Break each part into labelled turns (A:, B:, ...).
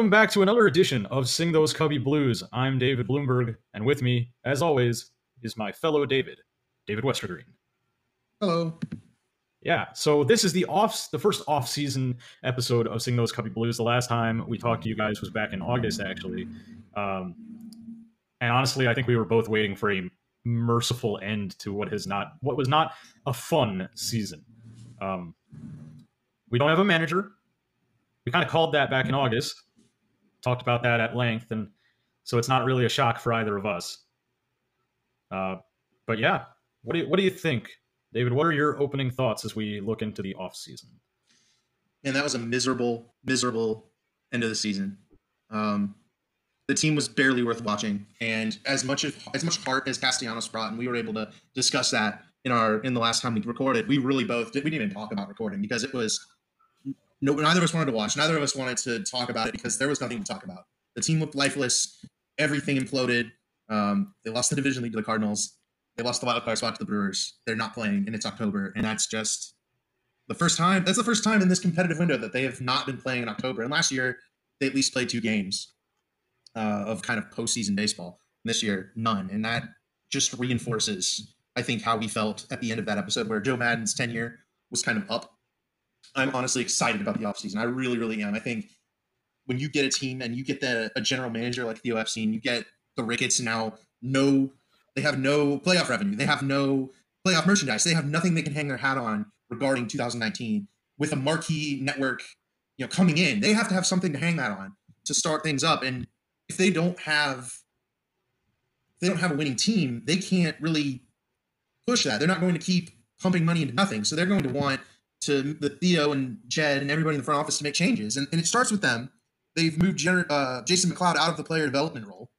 A: Welcome back to another edition of Sing Those Cubby Blues. I'm David Bloomberg, and with me, as always, is my fellow David, David Westergreen.
B: Hello.
A: Yeah, so this is the off the first off-season episode of Sing Those Cubby Blues. The last time we talked to you guys was back in August, actually. Um, and honestly, I think we were both waiting for a merciful end to what has not what was not a fun season. Um, we don't have a manager. We kind of called that back in August. Talked about that at length, and so it's not really a shock for either of us. Uh, but yeah, what do you, what do you think, David? What are your opening thoughts as we look into the off season?
B: And that was a miserable, miserable end of the season. Um, the team was barely worth watching, and as much of as much heart as Castellanos brought, and we were able to discuss that in our in the last time we recorded. We really both did. We didn't even talk about recording because it was no. Neither of us wanted to watch. Neither of us wanted to talk about it because there was nothing to talk about. The team looked lifeless. Everything imploded. Um, they lost the division lead to the Cardinals. They lost the wild card spot to the Brewers. They're not playing, and it's October, and that's just the first time. That's the first time in this competitive window that they have not been playing in October. And last year, they at least played two games uh, of kind of postseason baseball. This year, none, and that just reinforces, I think, how we felt at the end of that episode where Joe Maddon's tenure was kind of up. I'm honestly excited about the offseason. I really, really am. I think when you get a team and you get the a general manager like Theo Epstein, you get the Ricketts now no they have no playoff revenue. They have no playoff merchandise. They have nothing they can hang their hat on regarding 2019 with a marquee network, you know, coming in. They have to have something to hang that on to start things up. And if they don't have if they don't have a winning team, they can't really push that. They're not going to keep pumping money into nothing. So they're going to want to the Theo and Jed and everybody in the front office to make changes. And, and it starts with them. They've moved uh, Jason McLeod out of the player development role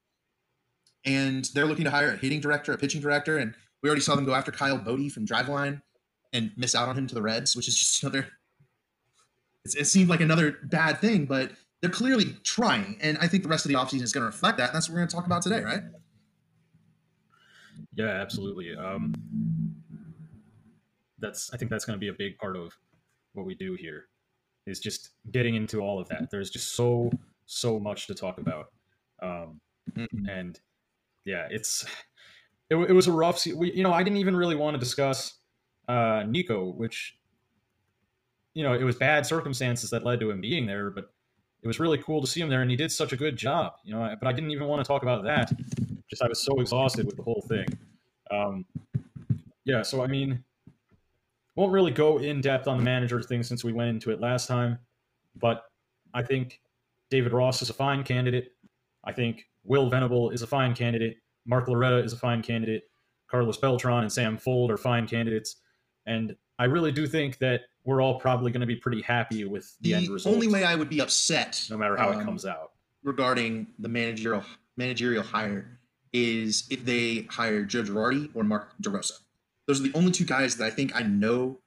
B: and they're looking to hire a hitting director, a pitching director, and we already saw them go after Kyle Boddy from Driveline and miss out on him to the Reds, which is just another. it seemed like another bad thing, but they're clearly trying, and I think the rest of the offseason is going to reflect that. And that's what we're going to talk about today, right?
A: Yeah, absolutely. Um, that's I think that's going to be a big part of what we do here is just getting into all of that. There's just so so much to talk about, um, mm-hmm. and yeah, it's it, it was a rough. Se- we, you know, I didn't even really want to discuss uh, Nico, which you know it was bad circumstances that led to him being there, but it was really cool to see him there, and he did such a good job. You know, but I didn't even want to talk about that. Just I was so exhausted with the whole thing. Um, yeah, so I mean, won't really go in depth on the manager thing since we went into it last time, but I think David Ross is a fine candidate. I think Will Venable is a fine candidate. Mark Loretta is a fine candidate. Carlos Beltran and Sam Fuld are fine candidates. And I really do think that we're all probably going to be pretty happy with the, the end result.
B: The only way I would be upset,
A: no matter how um, it comes out,
B: regarding the managerial managerial hire is if they hire Joe Girardi or Mark DeRosa. Those are the only two guys that I think I know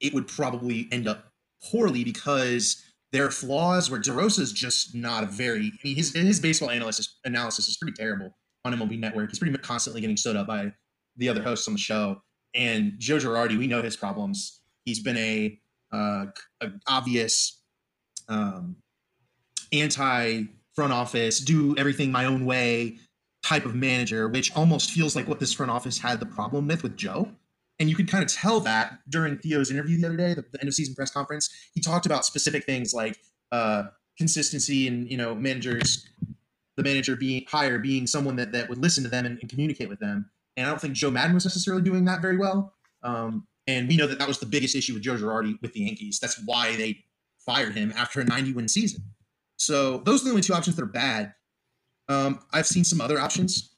B: it would probably end up poorly because their flaws where DeRosa is just not a very I mean his his baseball analysis analysis is pretty terrible on MLB Network. He's pretty constantly getting stood up by the other hosts on the show. And Joe Girardi, we know his problems. He's been a, uh, a obvious um, anti front office, do everything my own way type of manager, which almost feels like what this front office had the problem with with Joe. And you could kind of tell that during Theo's interview the other day, the, the end of season press conference. He talked about specific things like uh, consistency and you know managers, the manager being higher, being someone that that would listen to them and, and, communicate with them. And I don't think Joe Maddon was necessarily doing that very well. Um, and we know that that was the biggest issue with Joe Girardi with the Yankees. That's why they fired him after a 90 win season. So those are the only two options that are bad. Um, I've seen some other options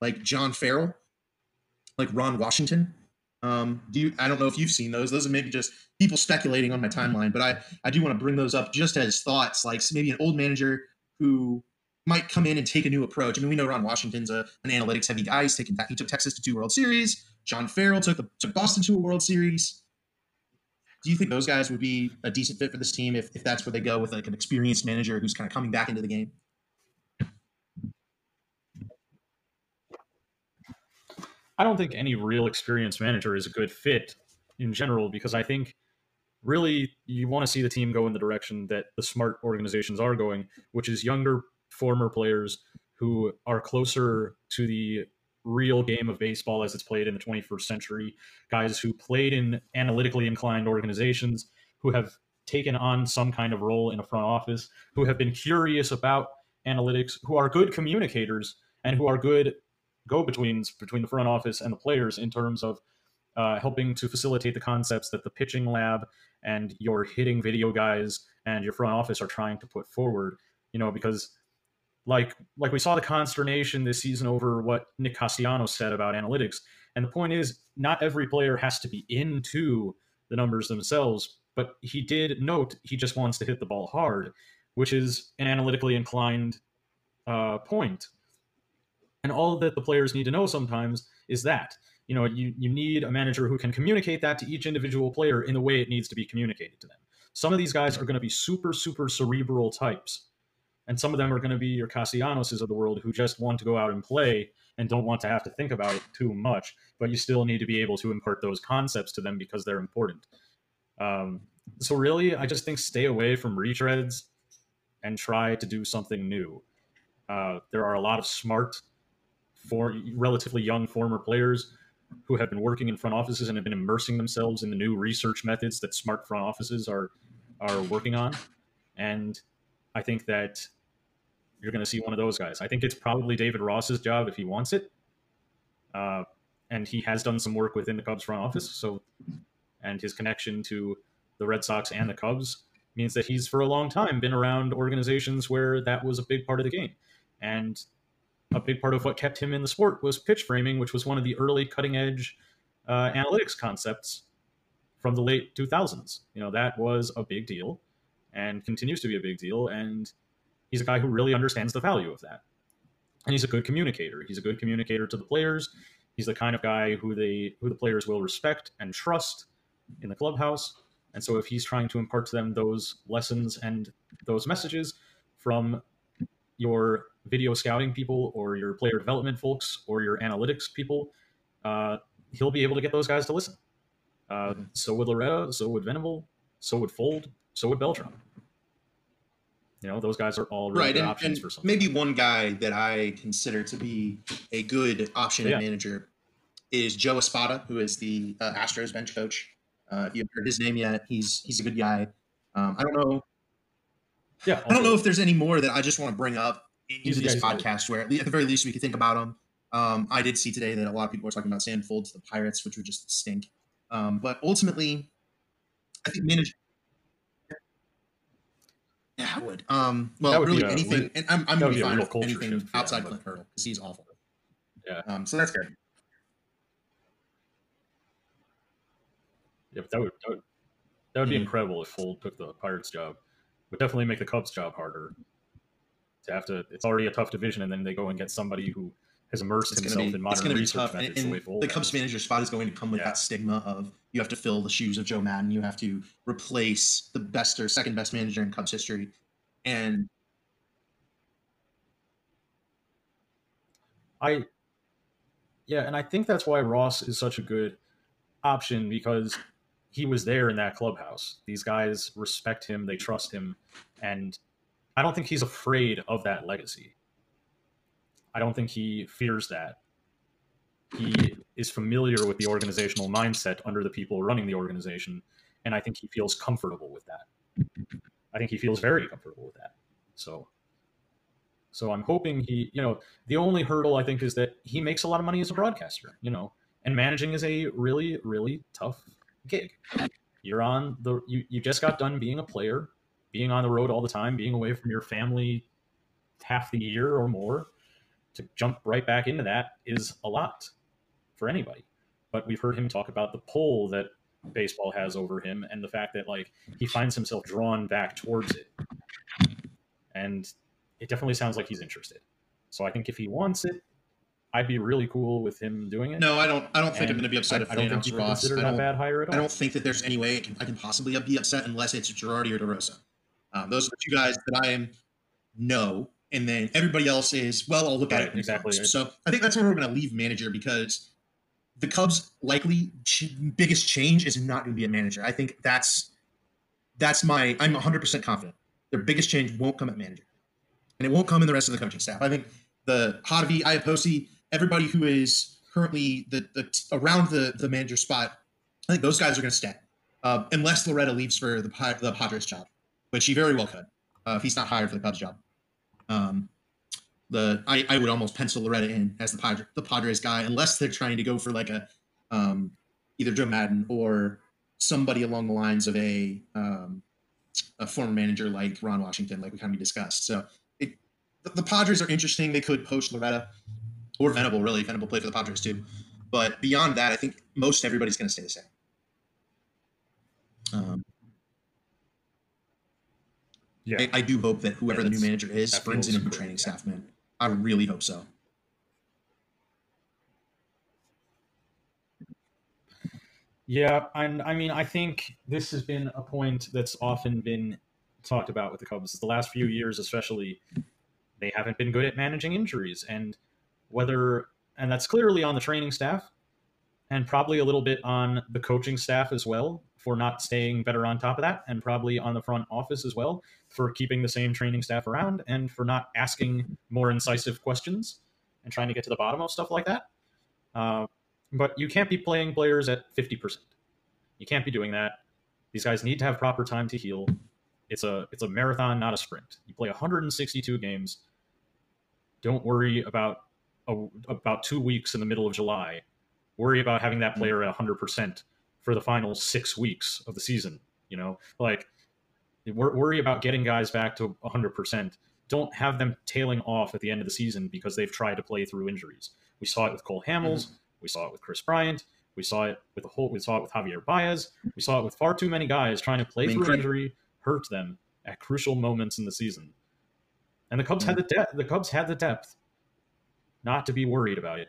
B: like John Farrell, like Ron Washington. Um, do you, I don't know if you've seen those. Those are maybe just people speculating on my timeline, but I, I do want to bring those up just as thoughts, like maybe an old manager who might come in and take a new approach. I mean, we know Ron Washington's a, an analytics heavy guy. He's taken, he took Texas to two World Series. John Farrell took, the, took Boston to a World Series. Do you think those guys would be a decent fit for this team if, if that's where they go with like an experienced manager who's kind of coming back into the game?
A: I don't think any real experienced manager is a good fit in general because I think really you want to see the team go in the direction that the smart organizations are going, which is younger former players who are closer to the real game of baseball as it's played in the 21st century, guys who played in analytically inclined organizations, who have taken on some kind of role in a front office, who have been curious about analytics, who are good communicators, and who are good go betweens between the front office and the players in terms of uh, helping to facilitate the concepts that the pitching lab and your hitting video guys and your front office are trying to put forward. You know, because like like we saw the consternation this season over what Nick Castellanos said about analytics. And the point is, not every player has to be into the numbers themselves, but he did note he just wants to hit the ball hard, which is an analytically inclined uh, point. And all that the players need to know sometimes is that you know you, you need a manager who can communicate that to each individual player in the way it needs to be communicated to them. Some of these guys are going to be super super cerebral types and some of them are going to be your Castellanoses of the world who just want to go out and play and don't want to have to think about it too much. But you still need to be able to impart those concepts to them because they're important. Um, so really, I just think stay away from retreads and try to do something new. Uh, there are a lot of smart, for relatively young former players who have been working in front offices and have been immersing themselves in the new research methods that smart front offices are are working on. And I think that you're going to see one of those guys. I think it's probably David Ross's job if he wants it. Uh, and he has done some work within the Cubs front office. So, and his connection to the Red Sox and the Cubs means that he's for a long time been around organizations where that was a big part of the game. And a big part of what kept him in the sport was pitch framing, which was one of the early cutting edge uh, analytics concepts from the late 2000s. You know, that was a big deal and continues to be a big deal. And he's a guy who really understands the value of that. And he's a good communicator. He's a good communicator to the players. He's the kind of guy who they who the players will respect and trust in the clubhouse. And so if he's trying to impart to them those lessons and those messages from your video scouting people or your player development folks or your analytics people, uh, he'll be able to get those guys to listen. Uh, so would Loretta, so would Venable, so would Fuld, so would Beltran. You know, those guys are all really right, and, options
B: and
A: for something.
B: Maybe one guy that I consider to be a good option yeah. manager is Joe Espada, who is the uh, Astros bench coach. Uh, if you have heard his name yet, he's he's a good guy. Um, I don't know. Yeah, I don't know if there's any more that I just want to bring up into this podcast where, at the very least, we could think about them. Um, I did see today that a lot of people were talking about Sam to the Pirates, which would just stink. Um, but ultimately, I think manage, yeah, I would. Um, well, would really anything, and I'm, I'm gonna be fine with anything outside Clint Hurdle because he's awful.
A: Yeah.
B: Um, so that's good.
A: Yeah, that would that would, that would be mm-hmm. incredible if Fuld took the Pirates job. Would definitely make the Cubs job harder. To have to, it's already a tough division, and then they go and get somebody who has immersed it's himself
B: be,
A: in modern research methods.
B: And, and the, the Cubs manager spot is going to come with yeah. that stigma of you have to fill the shoes of Joe Maddon, You have to replace the best or second best manager in Cubs history. And
A: I, yeah, and I think that's why Ross is such a good option because he was there in that clubhouse. These guys respect him, they trust him, and I don't think he's afraid of that legacy. I don't think he fears that. He is familiar with the organizational mindset under the people running the organization, and I think he feels comfortable with that. I think he feels very comfortable with that. So, so I'm hoping he, you know, the only hurdle I think is that he makes a lot of money as a broadcaster, you know, and managing is a really, really tough gig. You're on the, you, you just got done being a player, being on the road all the time, being away from your family half the year or more to jump right back into that is a lot for anybody. But we've heard him talk about the pull that baseball has over him and the fact that like he finds himself drawn back towards it. And it definitely sounds like he's interested. So I think if he wants it, I'd be really cool with him doing it.
B: No, I don't. I don't think and I'm going to be upset I, if I don't think
A: you
B: Ross.
A: Consider I don't, bad hire at all.
B: I don't think that there's any way I can, I can possibly be upset unless it's Girardi or DeRosa. Um, those are the two guys that I am no and then everybody else is well i'll look right, at it. Exactly. So i think that's where we're going to leave manager because the cubs likely ch- biggest change is not going to be a manager. I think that's that's my I'm 100% confident. Their biggest change won't come at manager, and it won't come in the rest of the coaching staff. I think the Hottovy, Iapoce, everybody who is currently the, the around the the manager spot, I think those guys are going to stay, uh, unless Loretta leaves for the the Padres job, which he very well could uh, if he's not hired for the Cubs job. Um, the I, I would almost pencil Loretta in as the Padre, the Padres guy, unless they're trying to go for like a um, either Joe Maddon or somebody along the lines of a um, a former manager like Ron Washington, like we kind of discussed. So it, the, the, Padres are interesting. They could poach Loretta or Venable. Really, Venable played for the Padres too. But beyond that, I think most everybody's going to stay the same. Um, yeah, I, I, do hope that whoever yeah, the new manager is brings in a new training staff, man. I really hope so.
A: Yeah, and I mean, I think this has been a point that's often been talked about with the Cubs. The last few years, especially, they haven't been good at managing injuries, and whether and that's clearly on the training staff, and probably a little bit on the coaching staff as well for not staying better on top of that, and probably on the front office as well for keeping the same training staff around and for not asking more incisive questions and trying to get to the bottom of stuff like that. Uh, but you can't be playing players at 50%. You can't be doing that. These guys need to have proper time to heal. It's a it's a marathon, not a sprint. You play 162 games. Don't worry about a, about 2 weeks in the middle of July. Worry about having that player at 100% for the final 6 weeks of the season, you know? Like worry about getting guys back to 100%. Don't have them tailing off at the end of the season because they've tried to play through injuries. We saw it with Cole Hamels. Mm-hmm. We saw it with Kris Bryant. We saw it with the whole. We saw it with Javier Baez. We saw it with far too many guys trying to play I mean, through injury, hurt them at crucial moments in the season. And the Cubs mm-hmm. had the depth. The Cubs had the depth not to be worried about it.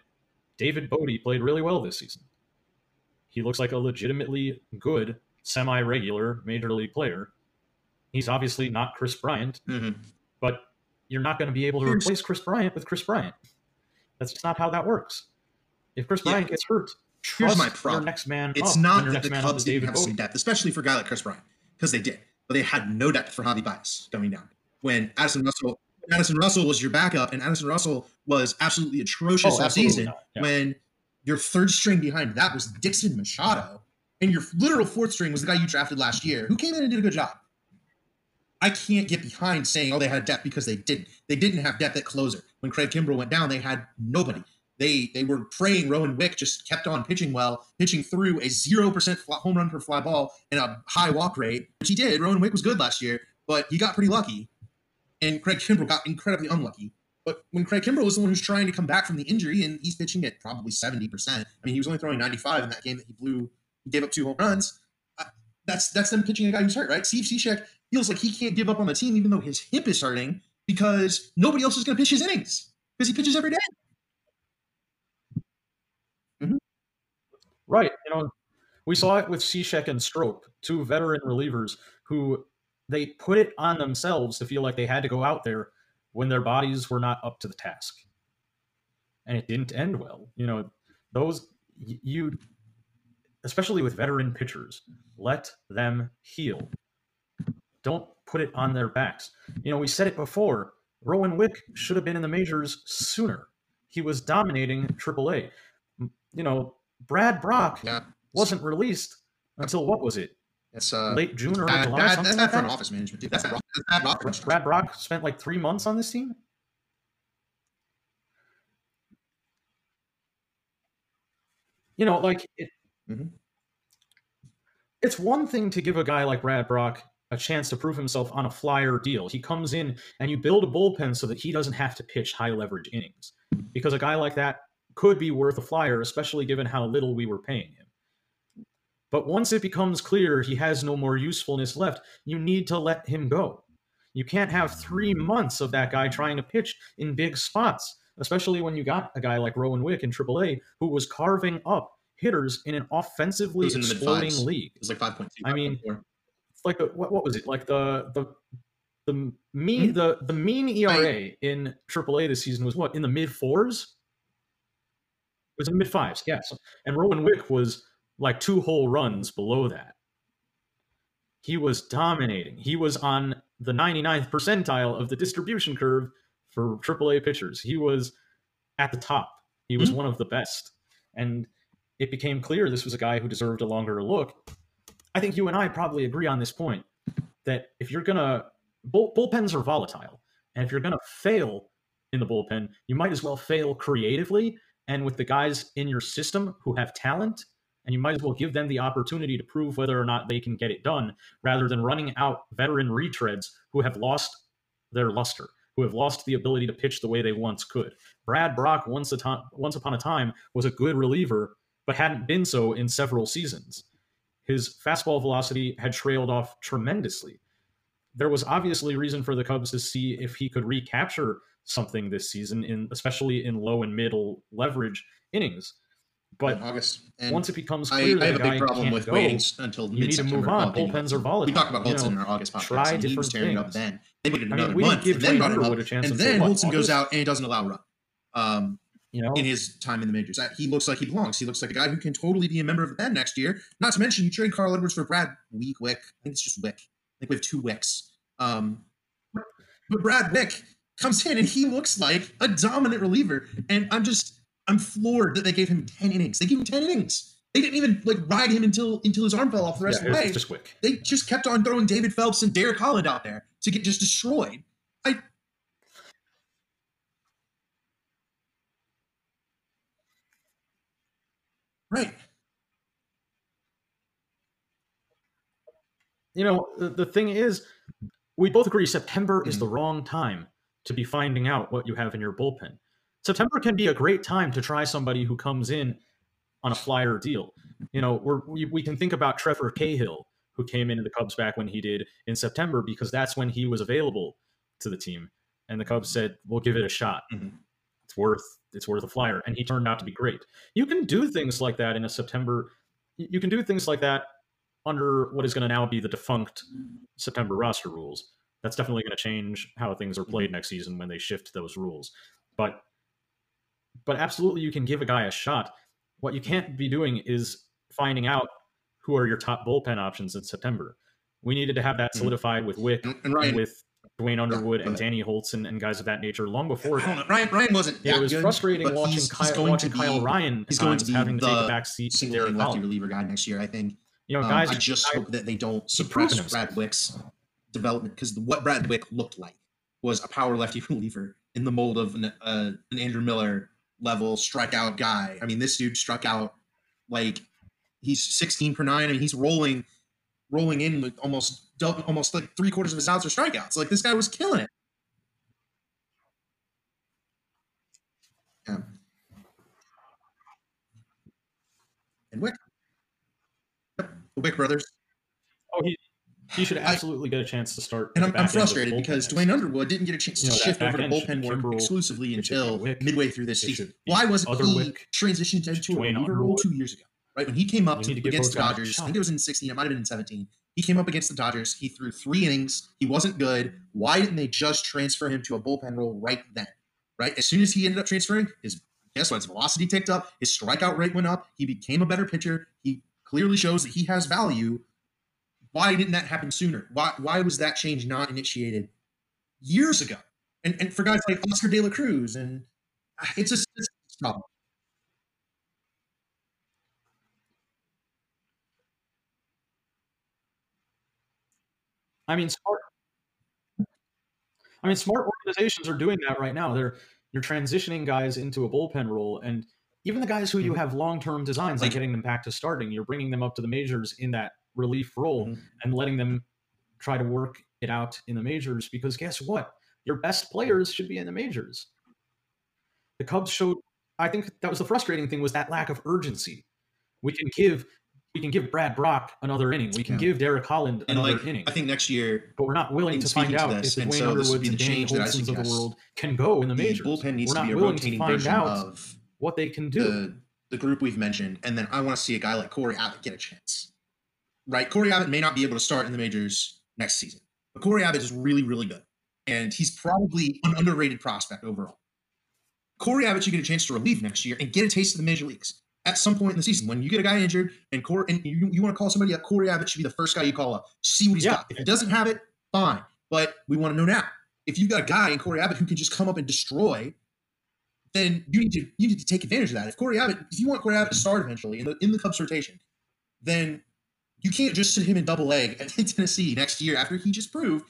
A: David Bote played really well this season. He looks like a legitimately good, semi-regular major league player. He's obviously not Kris Bryant, mm-hmm. but you're not going to be able to replace Kris Bryant with Kris Bryant. That's just not how that works. If Kris Bryant gets hurt, here's my problem. next man.
B: It's not that the Cubs didn't have some depth, especially for a guy like Kris Bryant, because they did, but they had no depth for Javi Baez going down. When Addison Russell, Addison Russell was your backup, and Addison Russell was absolutely atrocious oh, all season. Yeah. When your third string behind that was Dixon Machado, and your literal fourth string was the guy you drafted last year, who came in and did a good job. I can't get behind saying, oh, they had depth because they didn't. They didn't have depth at closer. When Craig Kimbrel went down, they had nobody they they were praying Rowan Wick just kept on pitching well, pitching through a zero percent home run per fly ball and a high walk rate, which he did. Rowan Wick was good last year, but he got pretty lucky, and Craig Kimbrel got incredibly unlucky. But when Craig Kimbrel was the one who's trying to come back from the injury, and he's pitching at probably seventy percent. I mean, he was only throwing ninety five in that game that he blew. He gave up two home runs. Uh, that's that's them pitching a guy who's hurt, right? Steve Cishek feels like he can't give up on the team, even though his hip is hurting, because nobody else is going to pitch his innings because he pitches every day.
A: Right. You know, we saw it with Cishek and Strop, two veteran relievers who they put it on themselves to feel like they had to go out there when their bodies were not up to the task. And it didn't end well. You know, those you especially with veteran pitchers, let them heal. Don't put it on their backs. You know, we said it before. Rowan Wick should have been in the majors sooner. He was dominating AAA. You know, Brad Brach yeah. wasn't released until what was it?
B: It's uh,
A: late June or July. Bad,
B: that's like front office management. Dude. That's bad,
A: that's bad Brad Brach spent like three months on this team. You know, like it, mm-hmm. it's one thing to give a guy like Brad Brach a chance to prove himself on a flyer deal. He comes in and you build a bullpen so that he doesn't have to pitch high leverage innings. Because a guy like that could be worth a flyer, especially given how little we were paying him. But once it becomes clear he has no more usefulness left, you need to let him go. You can't have three months of that guy trying to pitch in big spots, especially when you got a guy like Rowan Wick in AAA who was carving up hitters in an offensively exploding league.
B: It was like 5.2.
A: I mean, it's like the, what, what was it? Like the the the mean mm-hmm. the the mean ERA I, in AAA this season was what in the mid fours It was in mid fives, yes. And Rowan Wick was like two whole runs below that. he was dominating. He was on the 99th percentile of the distribution curve for AAA pitchers. He was at the top. He was mm-hmm. one of the best. And it became clear this was a guy who deserved a longer look. I think you and I probably agree on this point that if you're going to, bull, bullpens are volatile. And if you're going to fail in the bullpen, you might as well fail creatively and with the guys in your system who have talent. And you might as well give them the opportunity to prove whether or not they can get it done rather than running out veteran retreads who have lost their luster, who have lost the ability to pitch the way they once could. Brad Brach once, a to- once upon a time, was a good reliever, but hadn't been so in several seasons. His fastball velocity had trailed off tremendously. There was obviously reason for the Cubs to see if he could recapture something this season, in especially in low and middle leverage innings. But
B: August.
A: And once it becomes clear
B: I, I have
A: a
B: big problem with
A: go,
B: waiting until
A: you need to move on. Bullpens are volatile.
B: We talked about Hultzen you know, in our August podcast.
A: Try and different
B: he
A: things.
B: Up then they waited
A: I
B: another
A: mean,
B: month, and then brought him
A: up,
B: a chance and then Hultzen goes out and he doesn't allow a run. Um,
A: you know,
B: in his time in the majors, he looks like he belongs. He looks like a guy who can totally be a member of the band next year. Not to mention, you trade Carl Edwards for Brad Week Wick. I think it's just Wick. I think we have two Wicks. Um, but Brad Wieck comes in and he looks like a dominant reliever. And I'm just, I'm floored that they gave him 10 innings. They gave him 10 innings. They didn't even like ride him until until his arm fell off the rest
A: yeah,
B: of the way.
A: Just quick.
B: They just kept on throwing David Phelps and Derek Holland out there to get just destroyed. I Right.
A: You know, the, the thing is, we both agree September mm-hmm. is the mm. wrong time to be finding out what you have in your bullpen. September can be a great time to try somebody who comes in on a flyer deal. You know, we're, we we can think about Trevor Cahill, who came into the Cubs back when he did in September because that's when he was available to the team, and the Cubs said, "We'll give it a shot. Mm-hmm. It's worth it's worth a flyer," and he turned out to be great. You can do things like that in a September. You can do things like that under what is going to now be the defunct September roster rules that's definitely going to change how things are played next season when they shift those rules. But but absolutely you can give a guy a shot. What you can't be doing is finding out who are your top bullpen options in September. We needed to have that mm-hmm. solidified with Wick and, and, Ryan, and with Duane Underwood yeah, and Danny Hultzen and guys of that nature long before.
B: Ryan Ryan wasn't.
A: Yeah, it was
B: good,
A: frustrating watching
B: he's,
A: Kyle,
B: he's
A: watching
B: be,
A: Kyle Ryan.
B: He's going to be
A: having
B: the
A: to take a back seat.
B: Single lefty reliever guy next year. I think.
A: You know, guys.
B: Um, I just hope that they don't suppress Brad Wieck's development because what Brad Wieck looked like was a power lefty reliever in the mold of an, uh, an Andrew Miller level strikeout guy. I mean, this dude struck out like he's 16 per nine. Mean, he's rolling, rolling in with almost almost like three quarters of his outs are strikeouts. Like this guy was killing it. Yeah. And Wick, the Wick brothers.
A: He should absolutely I, get a chance to start.
B: And I'm, I'm frustrated because Duane Underwood didn't get a chance to you know, shift over to bullpen work exclusively until midway through this season. Why wasn't he Wick, transitioned into a reliever role two years ago? Right when he came up to, against the Dodgers, I think it was in 16. It might have been in 17. He came up against the Dodgers. He threw three innings. He wasn't good. Why didn't they just transfer him to a bullpen role right then? Right as soon as he ended up transferring, his guess what? His velocity ticked up. His strikeout rate went up. He became a better pitcher. He clearly shows that he has value why didn't that happen sooner? Why why was that change not initiated years ago? And and for guys like Oscar De La Cruz and it's a, it's a problem.
A: I mean, smart. I mean, smart organizations are doing that right now. They're you're transitioning guys into a bullpen role, and even the guys who you mm-hmm. have long term designs like getting them back to starting, you're bringing them up to the majors in that relief role mm-hmm. and letting them try to work it out in the majors because guess what? Your best players should be in the majors. The Cubs showed I think that was the frustrating thing was that lack of urgency. We can give we can give Brad Brach another inning. We can yeah. give Derek Holland and another like, inning.
B: I think next year,
A: but we're not willing to find out this, if the Duane so Underwoods and Danny Hultzens of the world can go in the majors.
B: The bullpen needs
A: we're
B: to
A: be
B: a rotating version of
A: what they can do.
B: The, the group we've mentioned, and then I want to see a guy like Cory Abbott get a chance right? Cory Abbott may not be able to start in the majors next season, but Cory Abbott is really, really good. And he's probably an underrated prospect overall. Cory Abbott should get a chance to relieve next year and get a taste of the major leagues. at some point in the season when you get a guy injured and Corey and you, you want to call somebody up, Cory Abbott should be the first guy you call up. See what he's yeah. got. If he doesn't have it, fine. But we want to know now. If you've got a guy in Cory Abbott who can just come up and destroy, then you need to you need to take advantage of that. If Cory Abbott, if you want Cory Abbott to start eventually in the in the Cubs rotation, then you can't just sit him in double A at Tennessee next year after he just proved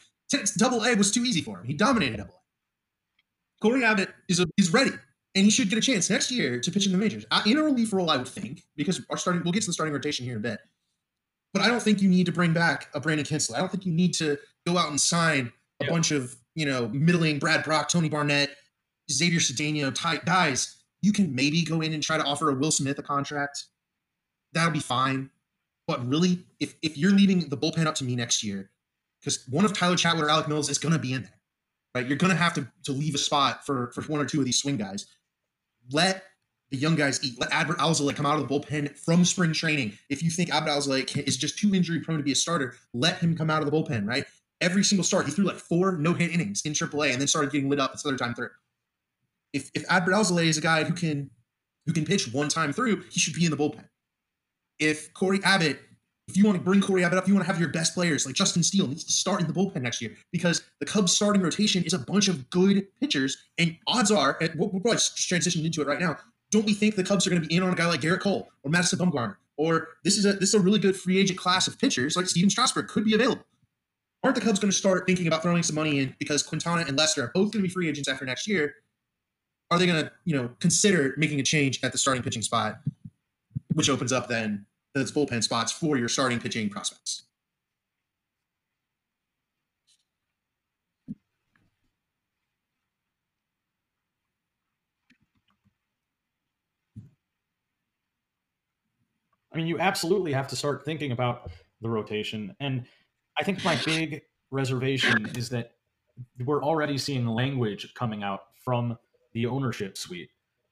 B: double A was too easy for him. He dominated double A. Cory Abbott is a, is ready and he should get a chance next year to pitch in the majors. In a relief role, I would think, because our starting we'll get to the starting rotation here in a bit. But I don't think you need to bring back a Brandon Kintzler. I don't think you need to go out and sign a yeah. bunch of you know middling Brad Brach, Tony Barnette, Xavier Cedeno type guys. You can maybe go in and try to offer a Will Smith a contract. That'll be fine. But really, if if you're leaving the bullpen up to me next year, because one of Tyler Chatwood or Alec Mills is going to be in there, right? You're going to have to to leave a spot for for one or two of these swing guys let the young guys eat. Let Adbert Alzolay come out of the bullpen from spring training. If you think Adbert Alzolay is just too injury prone to be a starter, let him come out of the bullpen, right? Every single start, he threw like four no hit innings in AAA and then started getting lit up this other time through. If if Adbert Alzolay is a guy who can who can pitch one time through, he should be in the bullpen. If Cory Abbott, if you want to bring Cory Abbott up, you want to have your best players like Justin Steele needs to start in the bullpen next year because the Cubs starting rotation is a bunch of good pitchers, and odds are, and we'll, we'll probably transition into it right now. Don't we think the Cubs are going to be in on a guy like Gerrit Cole or Madison Bumgarner? Or this is a this is a really good free agent class of pitchers like Stephen Strasburg could be available. Aren't the Cubs going to start thinking about throwing some money in because Quintana and Lester are both going to be free agents after next year? Are they going to, you know, consider making a change at the starting pitching spot, which opens up then those bullpen spots for your starting pitching prospects?
A: I mean, you absolutely have to start thinking about the rotation. And I think my big reservation is that we're already seeing language coming out from the ownership suite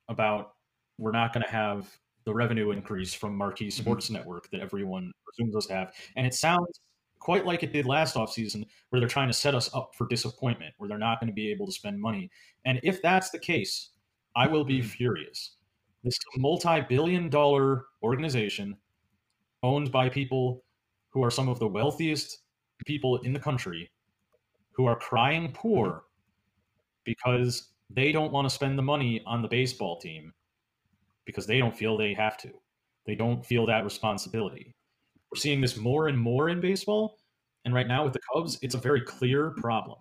A: about we're not going to have the revenue increase from Marquee mm-hmm. Sports mm-hmm. Network that everyone presumes us to have. And it sounds quite like it did last offseason, where they're trying to set us up for disappointment, where they're not going to be able to spend money. And if that's the case, I will be mm-hmm. furious. This multi billion dollar organization owned by people who are some of the wealthiest people in the country who are crying poor because they don't want to spend the money on the baseball team because they don't feel they have to. They don't feel that responsibility. We're seeing this more and more in baseball. And right now with the Cubs, it's a very clear problem.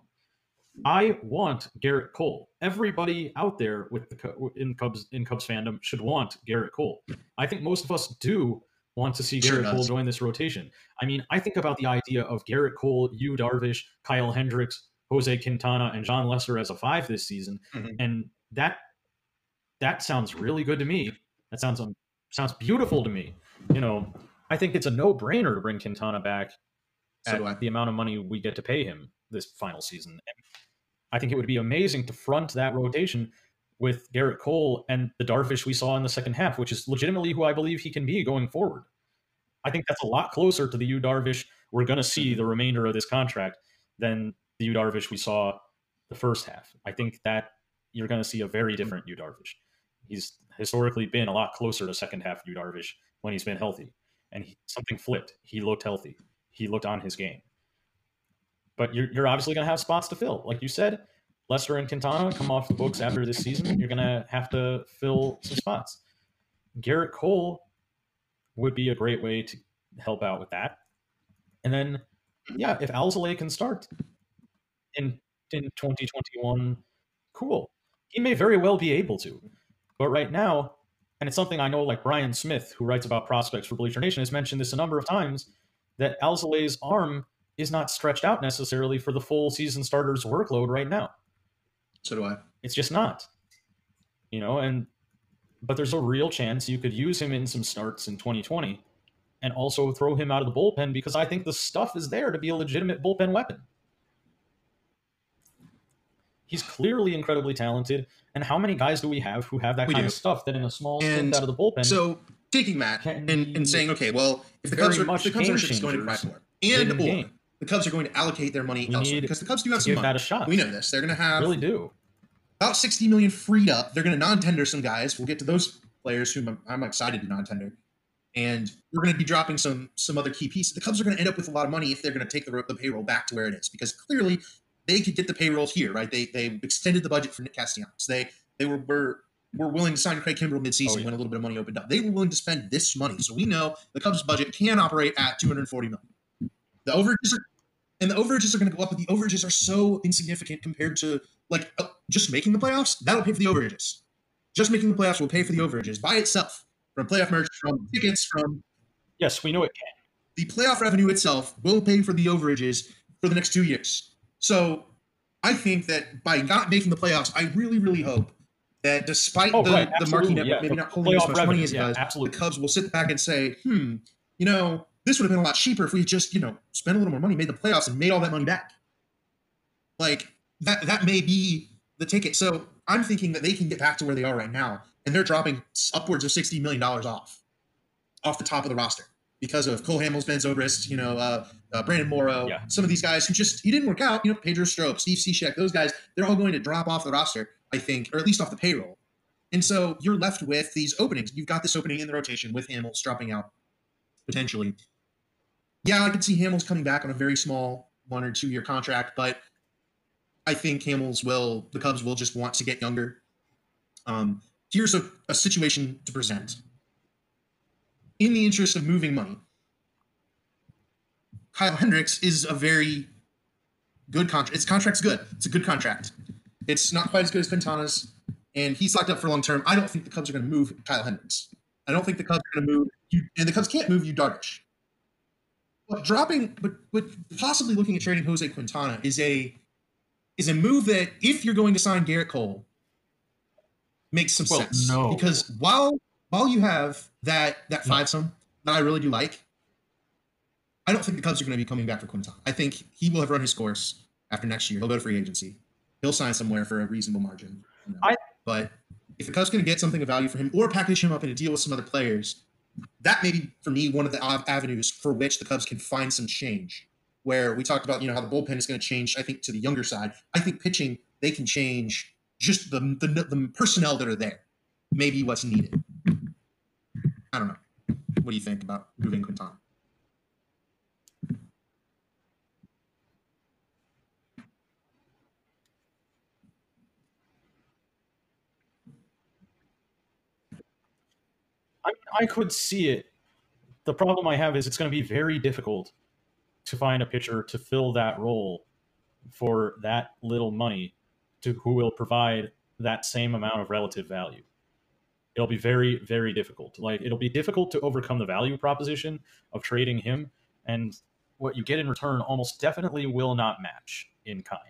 A: I want Gerrit Cole. Everybody out there with the in Cubs in Cubs fandom should want Gerrit Cole. I think most of us do want to see Gerrit Cole join this rotation. I mean, I think about the idea of Gerrit Cole, Yu Darvish, Kyle Hendricks, Jose Quintana, and Jon Lester as a five this season, mm-hmm. and that that sounds really good to me. That sounds um, sounds beautiful to me. You know, I think it's a no brainer to bring Quintana back so at the amount of money we get to pay him this final season. And I think it would be amazing to front that rotation with Gerrit Cole and the Darvish we saw in the second half, which is legitimately who I believe he can be going forward. I think that's a lot closer to the Yu Darvish we're going to see the remainder of this contract than the Yu Darvish we saw the first half. I think that you're going to see a very different Yu Darvish. He's historically been a lot closer to second half Yu Darvish when he's been healthy, and he, something flipped. He looked healthy. He looked on his game. But you're, you're obviously going to have spots to fill, like you said. Lester and Quintana come off the books after this season. You're going to have to fill some spots. Gerrit Cole would be a great way to help out with that. And then, yeah, if Alzolay can start in in 2021, cool. He may very well be able to. But right now, and it's something I know like Brian Smith, who writes about prospects for Bleacher Nation, has mentioned this a number of times, that Alzolay's arm is not stretched out necessarily for the full season starter's workload right now.
B: So do I.
A: It's just not. You know, and but there's a real chance you could use him in some starts in 2020 and also throw him out of the bullpen because I think the stuff is there to be a legitimate bullpen weapon. He's clearly incredibly talented. And how many guys do we have who have that we kind do. of stuff that in a small and out of the bullpen?
B: So taking that and, and saying, okay, well, if the Cubs are, if the Cubs are just going to try for and or game the Cubs are going to allocate their money we elsewhere because the Cubs do have some money.
A: That a shot.
B: We know this. They're going to have
A: really do
B: about 60 million freed up. They're going to non-tender some guys. We'll get to those players whom I'm, I'm excited to non-tender, and we're going to be dropping some some other key pieces. The Cubs are going to end up with a lot of money if they're going to take the, the payroll back to where it is, because clearly they could get the payroll here, right? They they extended the budget for Nick Castellanos. They they were were were willing to sign Craig Kimbrel midseason oh, yeah. when a little bit of money opened up. They were willing to spend this money, so we know the Cubs budget can operate at 240 million. The overages are, and the overages are going to go up, but the overages are so insignificant compared to like uh, just making the playoffs. That'll pay for the overages. Just making the playoffs will pay for the overages by itself from playoff merch, from tickets, from
A: yes, we know it can.
B: The playoff revenue itself will pay for the overages for the next two years. So I think that by not making the playoffs, I really, really hope that despite oh, the, right. the marquee network yeah. maybe not holding as much revenue. money as it yeah, does, absolutely. the Cubs will sit back and say, hmm, you know, this would have been a lot cheaper if we just, you know, spent a little more money, made the playoffs, and made all that money back. Like that that may be the ticket. So I'm thinking that they can get back to where they are right now, and they're dropping upwards of sixty million dollars off, off the top of the roster because of Cole Hamels, Ben Zobrist, you know, uh, uh, Brandon Morrow, yeah. some of these guys who just he didn't work out. You know, Pedro Strop, Steve Cishek, those guys, they're all going to drop off the roster, I think, or at least off the payroll. And so you're left with these openings. You've got this opening in the rotation with Hamels dropping out potentially. Yeah, I could see Hamels coming back on a very small one or two year contract, but I think Hamels will, the Cubs will just want to get younger. Um, here's a, a situation to present. In the interest of moving money, Kyle Hendricks is a very good contract. Its contract's good. It's a good contract. It's not quite as good as Quintana's, and he's locked up for long term. I don't think the Cubs are going to move Kyle Hendricks. I don't think the Cubs are going to move you, and the Cubs can't move Yu Darvish. But dropping, but but possibly looking at trading Jose Quintana is a is a move that if you're going to sign Gerrit Cole, makes some well, sense. No. Because while while you have that that five some that I really do like, I don't think the Cubs are going to be coming back for Quintana. I think he will have run his course after next year. He'll go to free agency. He'll sign somewhere for a reasonable margin. You know? I, but if the Cubs going to get something of value for him or package him up in a deal with some other players, that may be for me one of the avenues for which the Cubs can find some change. Where we talked about, you know, how the bullpen is going to change. I think to the younger side. I think pitching they can change just the the, the personnel that are there. Maybe what's needed. I don't know. What do you think about moving Quintana?
A: I, I could see it. The problem I have is it's going to be very difficult to find a pitcher to fill that role for that little money to who will provide that same amount of relative value. It'll be very, very difficult. Like it'll be difficult to overcome the value proposition of trading him, and what you get in return almost definitely will not match in kind.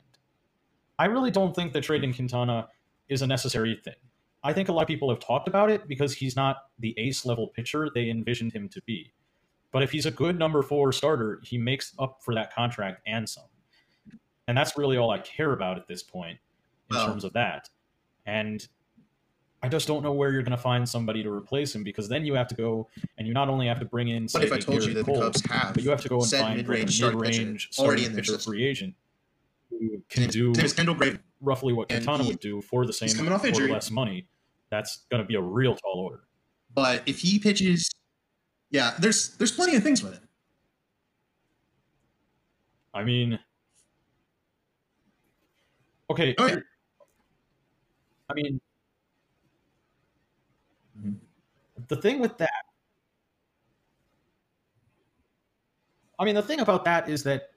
A: I really don't think that trading Quintana is a necessary thing. I think a lot of people have talked about it because he's not the ace level pitcher they envisioned him to be. But if he's a good number four starter, he makes up for that contract and some. And that's really all I care about at this point in terms of that. And I just don't know where you're going to find somebody to replace him because then you have to go and you not only have to bring in.
B: Say, but if I told you that Cole, the Cubs have,
A: but you have to go and find mid-range, a mid-range already in their free agent who can do
B: Kendall
A: roughly what Quintana would do for the same or less money that's going to be a real tall order.
B: But if he pitches, yeah, there's there's plenty of things with it.
A: I mean, okay. Oh, yeah. I mean, mm-hmm. the thing with that, I mean, the thing about that is that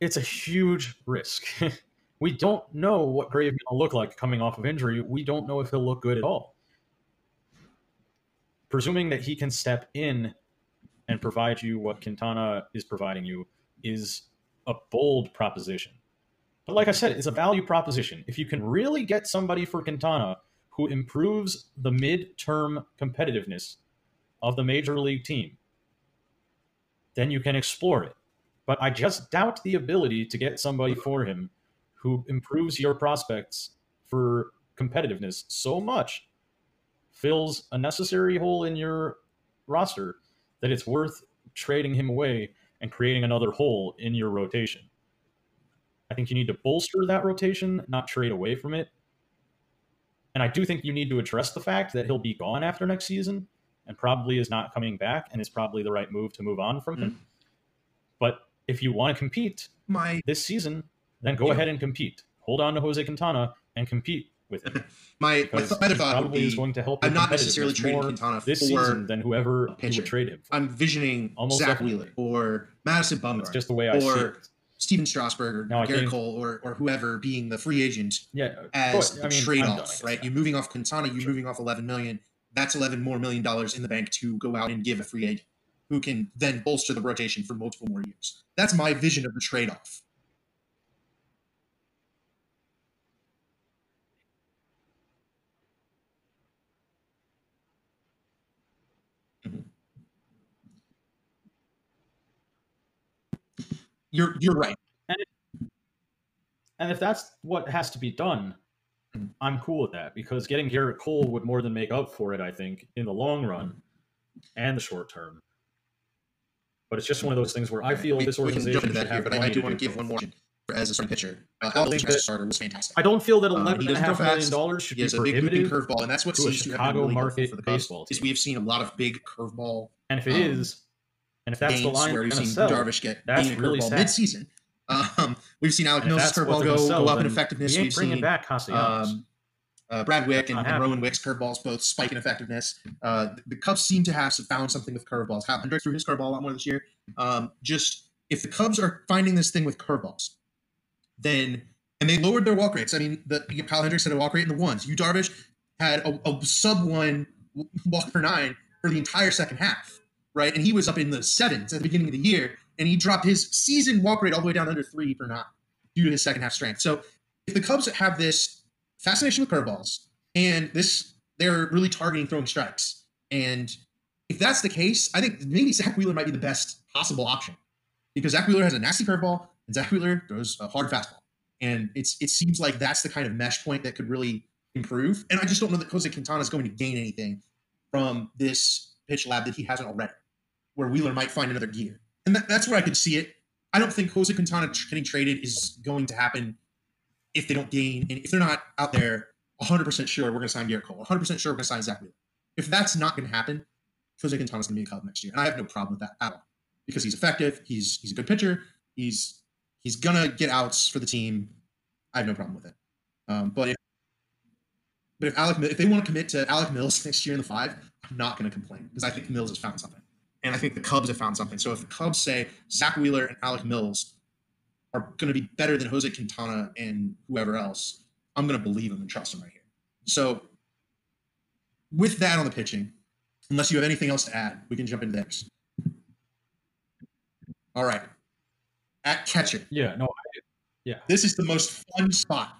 A: it's a huge risk. we don't know what going to look like coming off of injury. We don't know if he'll look good at all. Presuming that he can step in and provide you what Quintana is providing you is a bold proposition. But like I said, it's a value proposition. If you can really get somebody for Quintana who improves the mid-term competitiveness of the major league team, then you can explore it. But I just doubt the ability to get somebody for him who improves your prospects for competitiveness so much, fills a necessary hole in your roster that it's worth trading him away and creating another hole in your rotation. I think you need to bolster that rotation, not trade away from it. And I do think you need to address the fact that he'll be gone after next season and probably is not coming back and is probably the right move to move on from him. Mm. But if you want to compete my this season, then go yeah. ahead and compete. Hold on to Jose Quintana and compete with him.
B: my my thought probably
A: be, is going to help. I'm
B: not necessarily trading Quintana
A: this season than whoever would trade him.
B: For. I'm visioning Almost Zack Wheeler or Madison Bumgarner. It's
A: just the way I or see it.
B: Stephen Strasburg or Gerrit Cole or, or whoever being the free agent
A: yeah,
B: as I mean, trade off, right? You're moving off Quintana, you're sure. moving off 11 million. That's 11 more million dollars in the bank to go out and give a free agent who can then bolster the rotation for multiple more years. That's my vision of the trade off. You're you're right.
A: And if, and if that's what has to be done. I'm cool with that because getting Gerrit Cole would more than make up for it. I think in the long run and the short term. But it's just one of those things where I feel we, this organization should have here,
B: but I do want to give one more as a starting pitcher. Uh, think that, starter was fantastic.
A: I don't feel that eleven um, and a half million dollars should
B: he
A: be.
B: A big curveball, and that's what seems
A: to Chicago really market for the baseball.
B: Is we have seen a lot of big curveball.
A: And if it um, is, and if that's the line
B: where
A: we've
B: seen
A: sell,
B: Darvish get that's really sad. mid-season, um, we've seen Alec Mills' curveball go, sell, go up in effectiveness. We've seen
A: back
B: um, uh, Brad Wieck and, and Rowan Wick's curveballs both spike in effectiveness. Uh, the Cubs seem to have found something with curveballs. How Hendricks threw his curveball a lot more this year. Um, just if the Cubs are finding this thing with curveballs, then and they lowered their walk rates. I mean, the Kyle Hendricks had a walk rate in the ones. Yu Darvish had a, a sub one walk per nine for the entire second half right? And he was up in the sevens at the beginning of the year, and he dropped his season walk rate all the way down under three per nine due to his second half strength. So if the Cubs have this fascination with curveballs and this they're really targeting throwing strikes, and if that's the case, I think maybe Zack Wheeler might be the best possible option because Zack Wheeler has a nasty curveball and Zack Wheeler throws a hard fastball, and it's it seems like that's the kind of mesh point that could really improve. And I just don't know that Jose Quintana is going to gain anything from this pitch lab that he hasn't already where Wheeler might find another gear. And that, that's where I could see it. I don't think Jose Quintana getting traded is going to happen if they don't gain and if they're not out there 100% sure we're going to sign Gerrit Cole, 100% sure we're going to sign Zack Wheeler. If that's not going to happen, Jose Quintana's going to be a Cub next year. And I have no problem with that at all because he's effective. He's he's a good pitcher. He's he's going to get outs for the team. I have no problem with it. Um, but if but if Alec if they want to commit to Alec Mills next year in the five, I'm not going to complain because I think Mills has found something. And I think the Cubs have found something. So if the Cubs say Zack Wheeler and Alec Mills are going to be better than Jose Quintana and whoever else, I'm going to believe them and trust them right here. So with that on the pitching, unless you have anything else to add, we can jump into this. All right. At catcher.
A: Yeah, no, I, yeah.
B: This is the most fun spot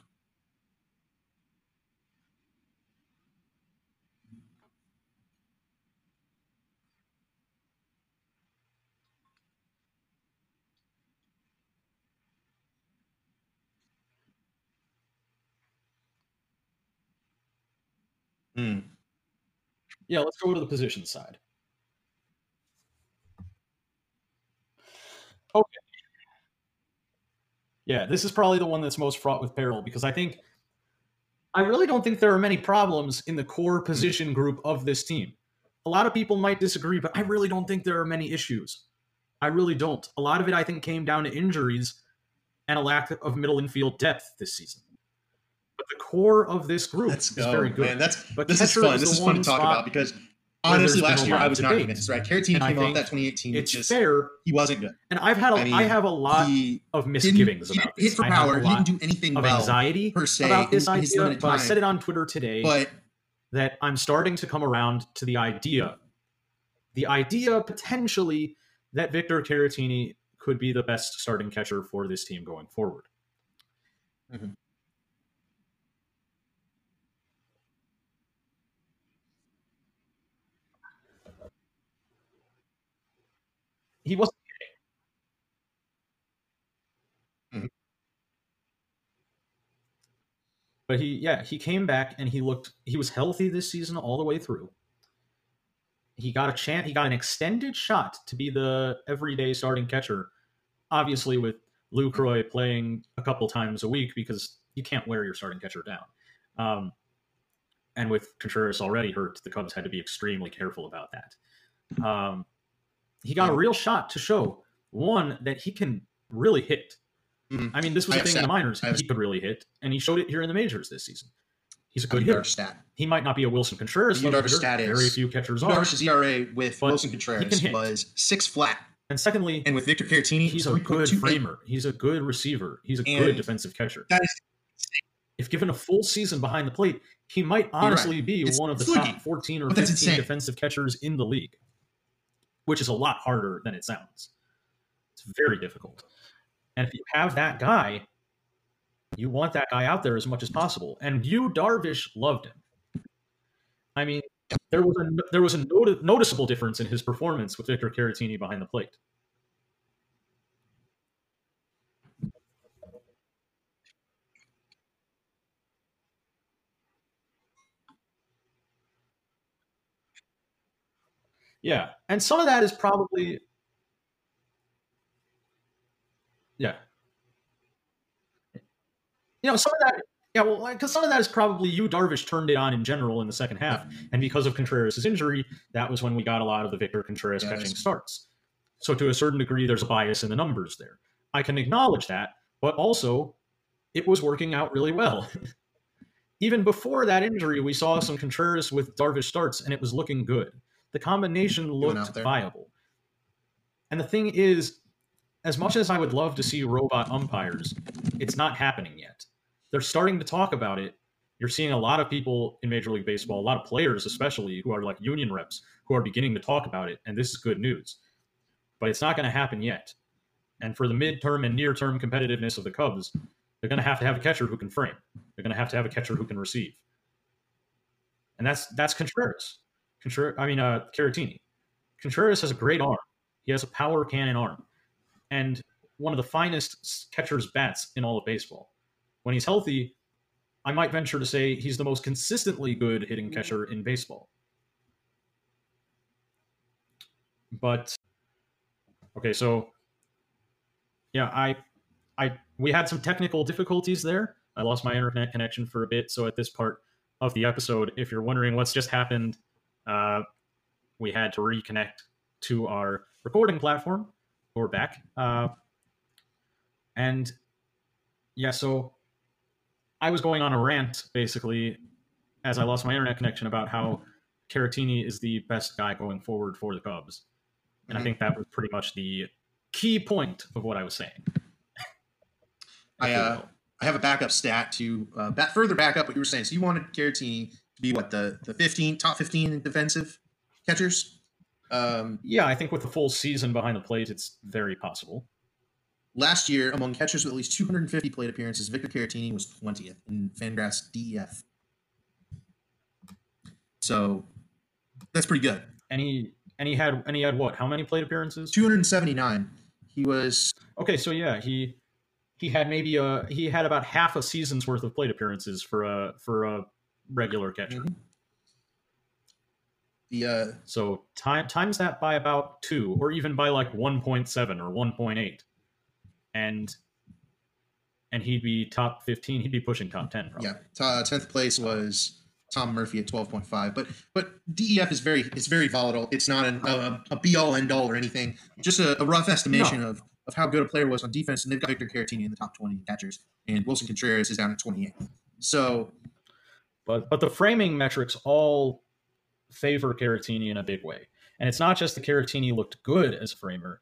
A: Mm. Yeah, let's go to the position side. Okay. Yeah, this is probably the one that's most fraught with peril because I think I really don't think there are many problems in the core hmm. position group of this team. A lot of people might disagree, but I really don't think there are many issues. I really don't. A lot of it, I think, came down to injuries and a lack of middle infield depth this season the core of this group Let's is very good.
B: Man, that's but this is fun. Is this is fun to talk about because honestly, last year I was not convinced. Right, Caratini came off that 2018.
A: It's
B: just,
A: fair.
B: He wasn't good.
A: And I've had a, I, mean, I have a lot of misgivings about this.
B: Hit for power. He didn't do anything
A: of
B: well
A: anxiety
B: per se
A: about this
B: in,
A: idea. But I said it on Twitter today.
B: But
A: that I'm starting to come around to the idea, the idea potentially that Victor Caratini could be the best starting catcher for this team going forward. Mm-hmm. He wasn't mm-hmm. But he, yeah, he came back and he looked. He was healthy this season all the way through. He got a chance. He got an extended shot to be the everyday starting catcher. Obviously, with Lucroy playing a couple times a week because you can't wear your starting catcher down. Um, and with Contreras already hurt, the Cubs had to be extremely careful about that. Um, he got a real shot to show one that he can really hit. Mm-hmm. I mean, this was a thing in the minors. He could really hit, and he showed it here in the majors this season. He's a good hitter. Stat. He might not be a Willson Contreras.
B: Yu Darvish stat is
A: very few catchers
B: are. Darvish's ERA with Willson Contreras was six flat.
A: And secondly,
B: and with Victor Caratini,
A: he's a good framer. He's a good receiver. He's a good defensive catcher. That is if given a full season behind the plate, he might honestly right. be it's one of the top 14 or 15 defensive catchers in the league, which is a lot harder than it sounds. It's very difficult. And if you have that guy, you want that guy out there as much as possible. And Yu Darvish loved him. I mean, there was a there was a not- noticeable difference in his performance with Victor Caratini behind the plate. Yeah, and some of that is probably yeah. You know, some of that yeah, well, because some of that is probably Yu Darvish turned it on in general in the second half, mm-hmm. and because of Contreras' injury, that was when we got a lot of the Victor Contreras catching starts. So to a certain degree, there's a bias in the numbers there. I can acknowledge that, but also it was working out really well. Even before that injury, we saw some Contreras with Darvish starts, and it was looking good. The combination looked viable. And the thing is, as much as I would love to see robot umpires, it's not happening yet. They're starting to talk about it. You're seeing a lot of people in Major League Baseball, a lot of players especially, who are like union reps, who are beginning to talk about it. And this is good news. But it's not going to happen yet. And for the midterm and near term competitiveness of the Cubs, they're going to have to have a catcher who can frame. They're going to have to have a catcher who can receive. And that's that's Contreras. I mean, uh, Caratini. Contreras has a great arm. He has a power cannon arm, and one of the finest catcher's bats in all of baseball. When he's healthy, I might venture to say he's the most consistently good hitting catcher in baseball. But okay, so yeah, I I we had some technical difficulties there. I lost my internet connection for a bit, so at this part of the episode, if you're wondering what's just happened, uh, we had to reconnect to our recording platform. We're back. Uh, and yeah, so I was going on a rant basically as I lost my internet connection about how Caratini is the best guy going forward for the Cubs. And I mm-hmm. think that was pretty much the key point of what I was saying.
B: I, uh, I have a backup stat to uh, back, further back up what you were saying. So you wanted Caratini be what the the 15 top 15 defensive catchers.
A: Um, yeah, I think with the full season behind the plate, it's very possible.
B: Last year, among catchers with at least 250 plate appearances, Victor Caratini was 20th in Fangraphs DEF. So that's pretty good.
A: And he and he had and he had what? How many plate appearances?
B: 279. He was
A: okay. So yeah, he he had maybe a he had about half a season's worth of plate appearances for a for a regular catcher. Mm-hmm.
B: The uh,
A: so time times that by about two, or even by like one point seven or one point eight, and and he'd be top fifteen. He'd be pushing top ten. Probably.
B: Yeah, tenth place was Tom Murphy at twelve point five. But but DEF is very it's very volatile. It's not an, a, a be all end all or anything. Just a, a rough estimation no. of of how good a player was on defense, and they've got Victor Caratini in the top twenty catchers, and Willson Contreras is down at twenty eight. So
A: but but the framing metrics all favor Caratini in a big way. And it's not just the Caratini looked good as a framer,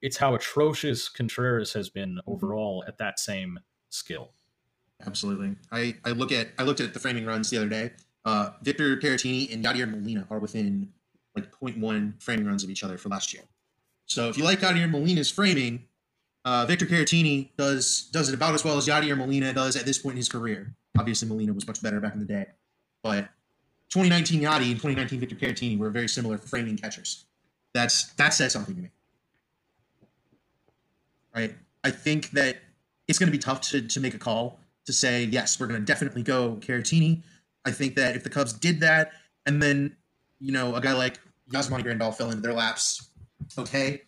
A: it's how atrocious Contreras has been mm-hmm. overall at that same skill.
B: Absolutely. I, I look at I looked at the framing runs the other day. Uh, Victor Caratini and Yadier Molina are within like 0.1 framing runs of each other for last year. So if you like Yadier Molina's framing, uh, Victor Caratini does does it about as well as Yadier Molina does at this point in his career. Obviously, Molina was much better back in the day, but 2019 Yadi and 2019 Victor Caratini were very similar framing catchers. That's that says something to me. Right? I think that it's going to be tough to, to make a call to say yes, we're going to definitely go Caratini. I think that if the Cubs did that, and then you know a guy like Yasmani Grandal fell into their laps, okay,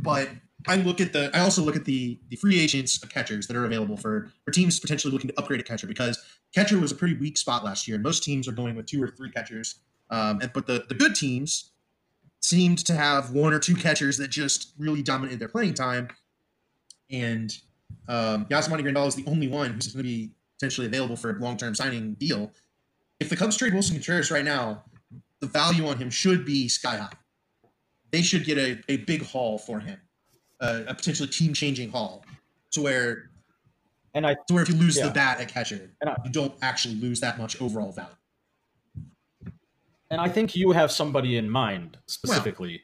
B: but I look at the I also look at the the free agents of catchers that are available for for teams potentially looking to upgrade a catcher because catcher was a pretty weak spot last year most teams are going with two or three catchers. Um, and but the the good teams seemed to have one or two catchers that just really dominated their playing time. And um, Yasmani Grandal is the only one who's going to be potentially available for a long term signing deal. If the Cubs trade Willson Contreras right now, the value on him should be sky high. They should get a, a big haul for him, uh, a potentially team changing haul, to where
A: and I
B: to where if you lose yeah. the bat at catcher,
A: I,
B: you don't actually lose that much overall value.
A: And I think you have somebody in mind specifically.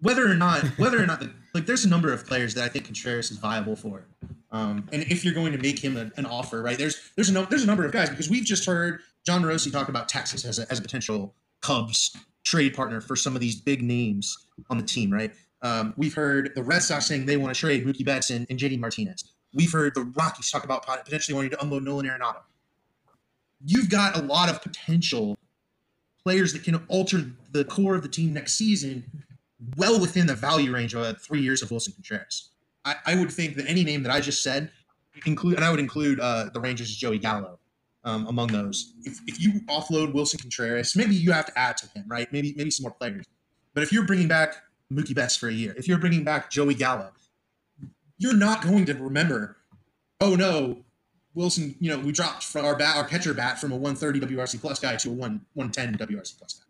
B: Well, whether or not, whether or not, the, like, there's a number of players that I think Contreras is viable for. Um, and if you're going to make him a, an offer, right? There's there's a no, there's a number of guys because we've just heard Jon Morosi talk about Texas as a, as a potential Cubs trade partner for some of these big names on the team, right? Um, we've heard the Red Sox saying they want to trade Mookie Betts and, and JD Martinez. We've heard the Rockies talk about potentially wanting to unload Nolan Arenado. You've got a lot of potential players that can alter the core of the team next season well within the value range of three years of Willson Contreras. I, I, would think that any name that I just said, include, and I would include uh, the Rangers' Joey Gallo um, among those. If, if you offload Willson Contreras, maybe you have to add to him, right? Maybe maybe some more players. But if you're bringing back Mookie Betts for a year, if you're bringing back Joey Gallo, you're not going to remember, oh no, Willson, you know, we dropped from our bat, our catcher bat from a 130 WRC plus guy to a 1 110 WRC plus guy.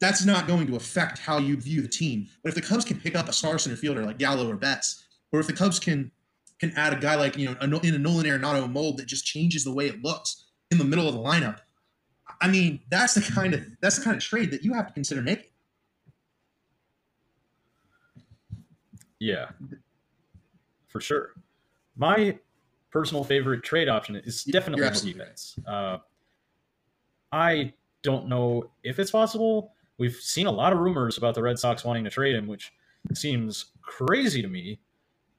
B: That's not going to affect how you view the team. But if the Cubs can pick up a star center fielder like Gallo or Betts, or if the Cubs can can add a guy like you know in a Nolan Arenado mold that just changes the way it looks in the middle of the lineup, I mean that's the kind of that's the kind of trade that you have to consider making.
A: Yeah, for sure. My personal favorite trade option is definitely defense. Uh, I don't know if it's possible. We've seen a lot of rumors about the Red Sox wanting to trade him, which seems crazy to me.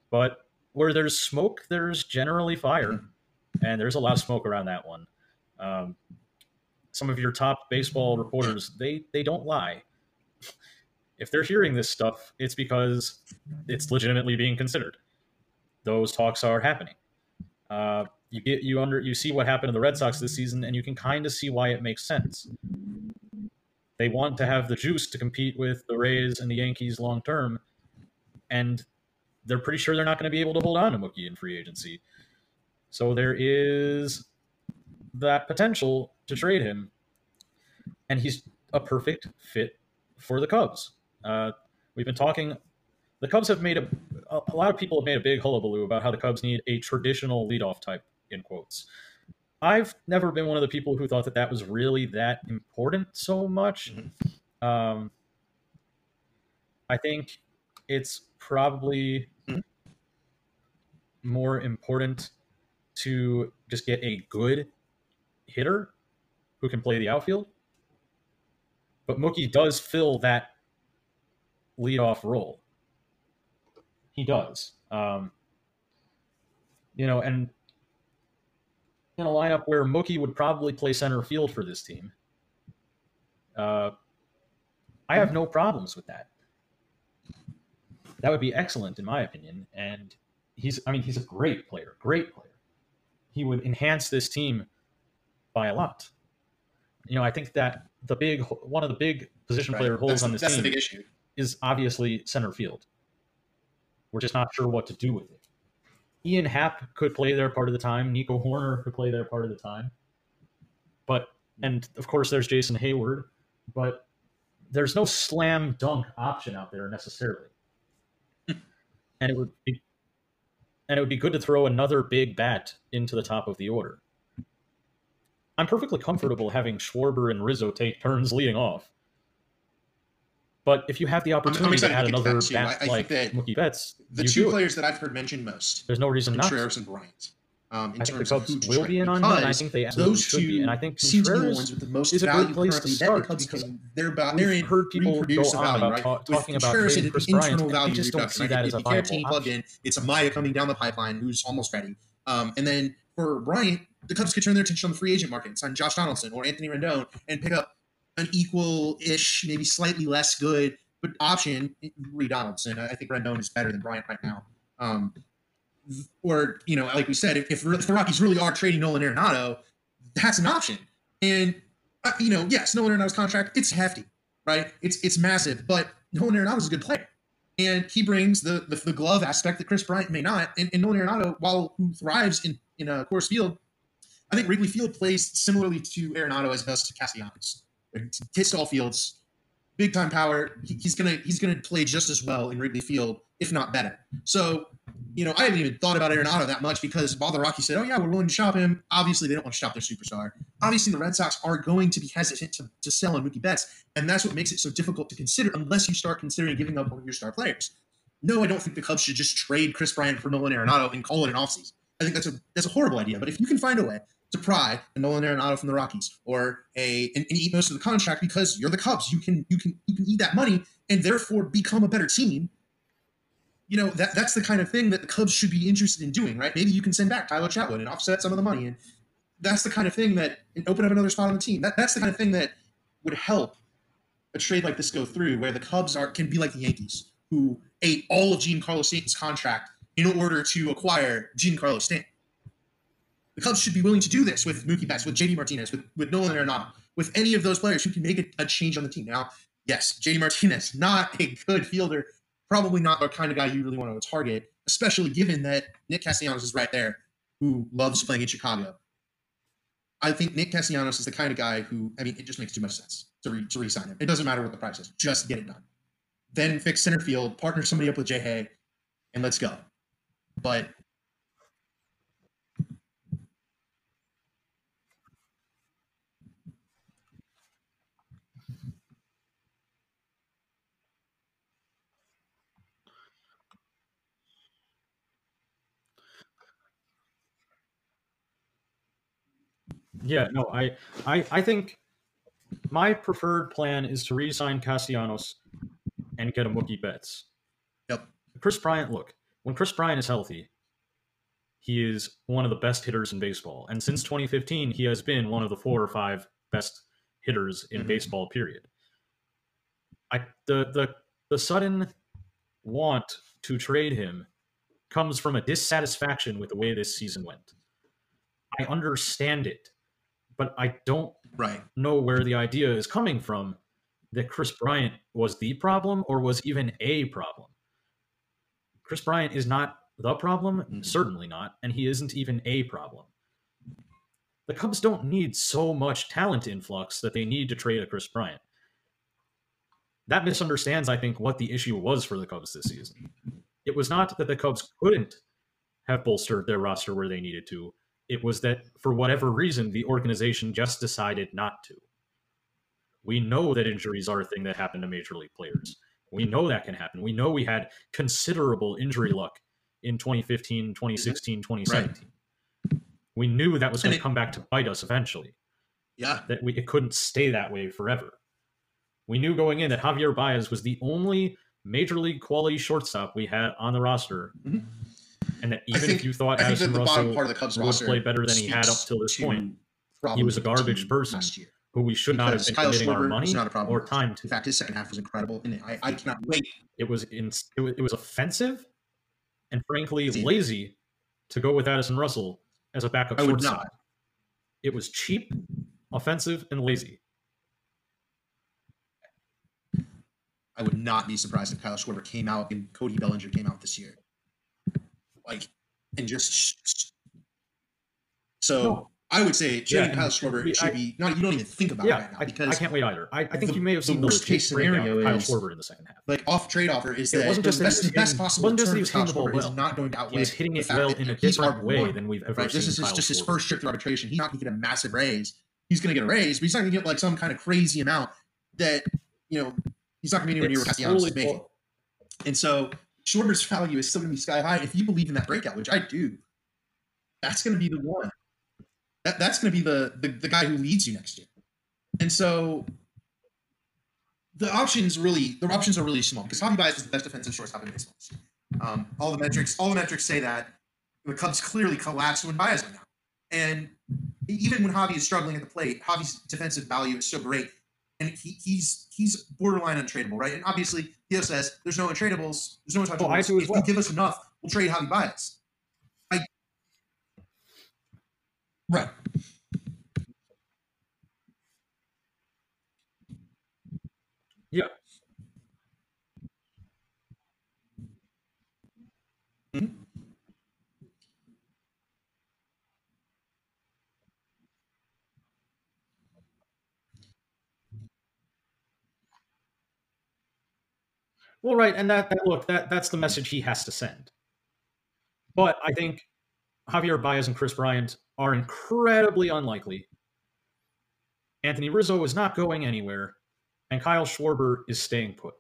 A: But where there's smoke, there's generally fire, and there's a lot of smoke around that one. Um, some of your top baseball reporters, they they don't lie. If they're hearing this stuff, it's because it's legitimately being considered. Those talks are happening. Uh, you get you under you see what happened to the Red Sox this season, and you can kind of see why it makes sense. They want to have the juice to compete with the Rays and the Yankees long term, and they're pretty sure they're not going to be able to hold on to Mookie in free agency. So there is that potential to trade him, and he's a perfect fit for the Cubs. Uh, we've been talking. The Cubs have made a a lot of people have made a big hullabaloo about how the Cubs need a traditional leadoff type in quotes. I've never been one of the people who thought that that was really that important so much. Mm-hmm. Um, I think it's probably mm-hmm. more important to just get a good hitter who can play the outfield. But Mookie does fill that leadoff role. He does. Um, you know, and in a lineup where Mookie would probably play center field for this team, uh, I have no problems with that. That would be excellent, in my opinion. And he's, I mean, he's a great player, great player. He would enhance this team by a lot. You know, I think that the big, one of the big position right. player holes
B: that's,
A: on this
B: team
A: is obviously center field. We're just not sure what to do with it. Ian Happ could play there part of the time. Nico Hoerner could play there part of the time. But and of course there's Jason Heyward, but there's no slam dunk option out there necessarily. and it would be and it would be good to throw another big bat into the top of the order. I'm perfectly comfortable having Schwarber and Rizzo take turns leading off. But if you have the opportunity to add another bat like Mookie Betts,
B: the two players that I've heard mentioned most,
A: there's no reason not.
B: Contreras and Bryant. Um, in
A: I think the Cubs will be in on that. I think they those two be. And I think
B: to the ones with the most
A: is a
B: great
A: place to start
B: because they're about they're
A: heard people go on
B: value,
A: about
B: right?
A: ta- talking about
B: trading
A: Kris
B: Bryant.
A: I just don't see that as a viable
B: plug in. It's Amaya coming down the pipeline who's almost ready. Um, and then for Bryant, the Cubs could turn their attention on the free agent market, sign Josh Donaldson or Anthony Rendon, and pick up an equal-ish, maybe slightly less good but option Reed Donaldson. I think Rendon is better than Bryant right now. Um, or you know, like we said, if, if the Rockies really are trading Nolan Arenado, that's an option. And uh, you know, yes, Nolan Arenado's contract it's hefty, right? It's it's massive, but Nolan Arenado is a good player, and he brings the the, the glove aspect that Kris Bryant may not. And, and Nolan Arenado, while who thrives in in a Coors Field, I think Wrigley Field plays similarly to Arenado as does to Castellanos. Hits all fields, big time power. He, he's gonna he's gonna play just as well in Wrigley Field, if not better. So you know, I haven't even thought about Arenado that much because while the Rockies said, "Oh yeah, we're willing to shop him," obviously they don't want to shop their superstar. Obviously, the Red Sox are going to be hesitant to, to sell on Mookie Betts, and that's what makes it so difficult to consider unless you start considering giving up one of your star players. No, I don't think the Cubs should just trade Kris Bryant for Nolan Arenado and call it an offseason. I think that's a that's a horrible idea. But if you can find a way to pry a Nolan Arenado from the Rockies or a and, and eat most of the contract because you're the Cubs, you can you can you can eat that money and therefore become a better team you know that that's the kind of thing that the Cubs should be interested in doing, right? Maybe you can send back Tyler Chatwood and offset some of the money, and that's the kind of thing that and open up another spot on the team. That that's the kind of thing that would help a trade like this go through, where the Cubs are can be like the Yankees, who ate all of Giancarlo Stanton's contract in order to acquire Giancarlo Stanton. The Cubs should be willing to do this with Mookie Betts, with JD Martinez, with, with Nolan Arenado, with any of those players who can make a, a change on the team. Now, yes, JD Martinez, not a good fielder probably not the kind of guy you really want to target, especially given that Nick Castellanos is right there, who loves playing in Chicago. I think Nick Castellanos is the kind of guy who, I mean, it just makes too much sense to, re- to re-sign him. It doesn't matter what the price is, just get it done. Then fix center field, partner somebody up with Jay Hay, and let's go. But
A: Yeah, no, I, I, I think my preferred plan is to re-sign Castellanos and get a Mookie Betts.
B: Yep.
A: Kris Bryant, look, when Kris Bryant is healthy, he is one of the best hitters in baseball, and since 2015, he has been one of the four or five best hitters in mm-hmm. baseball. Period. I the the the sudden want to trade him comes from a dissatisfaction with the way this season went. I understand it but I don't
B: right.
A: know where the idea is coming from that Kris Bryant was the problem or was even a problem. Kris Bryant is not the problem, mm-hmm. certainly not, and he isn't even a problem. The Cubs don't need so much talent influx that they need to trade a Kris Bryant. That misunderstands, I think, what the issue was for the Cubs this season. It was not that the Cubs couldn't have bolstered their roster where they needed to. It was that for whatever reason, the organization just decided not to. We know that injuries are a thing that happen to major league players. We know that can happen. We know we had considerable injury luck in 2015, 2016, 2017. Right. We knew that was going to come back to bite us eventually.
B: Yeah.
A: That we, it couldn't stay that way forever. We knew going in that Javier Baez was the only major league quality shortstop we had on the roster. Mm-hmm and that even think, if you thought Addison Russell part of the Cubs would play better than he had up till this point, he was a garbage person who we should not have been Kyle committing Schwarber our money not a problem or time to.
B: In fact, his second half was incredible, and I, I cannot wait.
A: It was in, it was, it was offensive and frankly See, lazy to go with Addison Russell as a backup I shortstop. Not. It was cheap, offensive, and lazy.
B: I would not be surprised if Kyle Schwarber came out and Cody Bellinger came out this year like and just so no. I would say Jay yeah, Kyle Schwarber should be not. You don't even think about
A: yeah,
B: it right now
A: because I, I can't wait either. I, I think the, you may have seen the worst case
B: scenario
A: Kyle Schwarber in the second half.
B: Like off trade offer is it that wasn't just the best, best possible wasn't just he was hitting the ball well. not going to outweigh. He
A: was hitting it well in a different way than we've ever
B: right?
A: seen.
B: This is just his first trip through arbitration. He's not going to get a massive raise. He's going to get a raise, but he's not going to get like some kind of crazy amount that you know he's not going to be anywhere near what Castellanos is making. And so Schwarber's value is still going to be sky high if you believe in that breakout, which I do that's going to be the one. That, that's going to be the, the the guy who leads you next year. And so the options really the options are really small because Javi Baez is the best defensive shortstop in baseball. Um, all the metrics all the metrics say that the Cubs clearly collapsed when Baez went out. And even when Javi is struggling at the plate, Javi's defensive value is so great and he, he's he's borderline untradeable, right? And obviously, Theo says there's no untradables, there's no untouchables.
A: Oh, I do
B: if
A: well.
B: you give us enough, we'll trade Javi Baez. I right.
A: Yeah.
B: Mhm.
A: Well, right, and that, that look that that's the message he has to send. But I think Javier Baez and Kris Bryant are incredibly unlikely. Anthony Rizzo is not going anywhere, and Kyle Schwarber is staying put.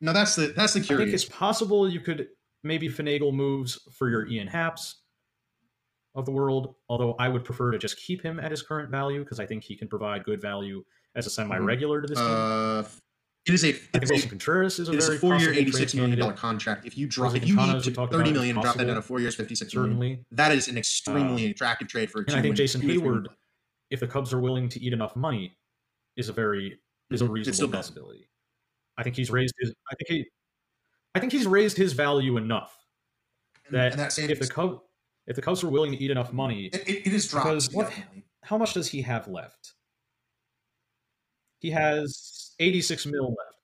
B: Now that's the that's the curious.
A: I think it's possible you could maybe finagle moves for your Ian Happs of the world, although I would prefer to just keep him at his current value because I think he can provide good value as a semi-regular to this team.
B: Uh, Uh, it is a
A: I
B: it's a,
A: Wilson Contreras is a
B: it is
A: very
B: a four-year, eighty-six million dollar contract. If you drop, if you need to thirty million, and drop that down to four years, fifty-six million.
A: certainly.
B: That is an extremely
A: Um,
B: attractive trade for. a
A: And I think Jason
B: two or three-win Heyward,
A: if the Cubs are willing to eat enough money, is a very is a
B: Mhm. Still
A: reasonable
B: bad.
A: possibility. I think he's raised his. I think he. I think he's raised his value enough
B: And-
A: that
B: and that
A: if the Cubs if the Cubs were willing to eat enough money,
B: it, it, it is dropped.
A: what- how much does he have left? He has eighty six mil left.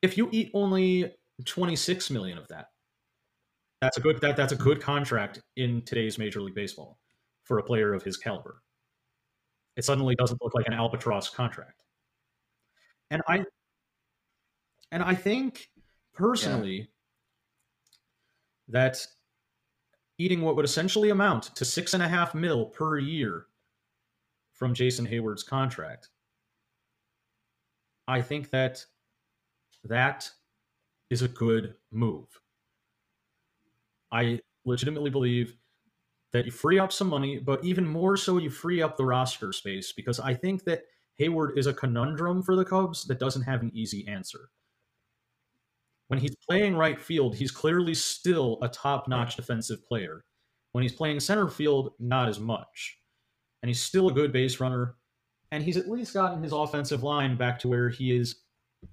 A: If you eat only twenty six million of that, that's a good that that's a good contract in today's Major League Baseball for a player of his caliber. It suddenly doesn't look like an albatross contract. And I and I think personally that eating what would essentially amount to six and a half mil per year from Jason Heyward's contract, I think that that is a good move. I legitimately believe that you free up some money, but even more so, you free up the roster space because I think that Heyward is a conundrum for the Cubs that doesn't have an easy answer. When he's playing right field, he's clearly still a top notch defensive player. When he's playing center field, not as much. And he's still a good base runner. And he's at least gotten his offensive line back to where he is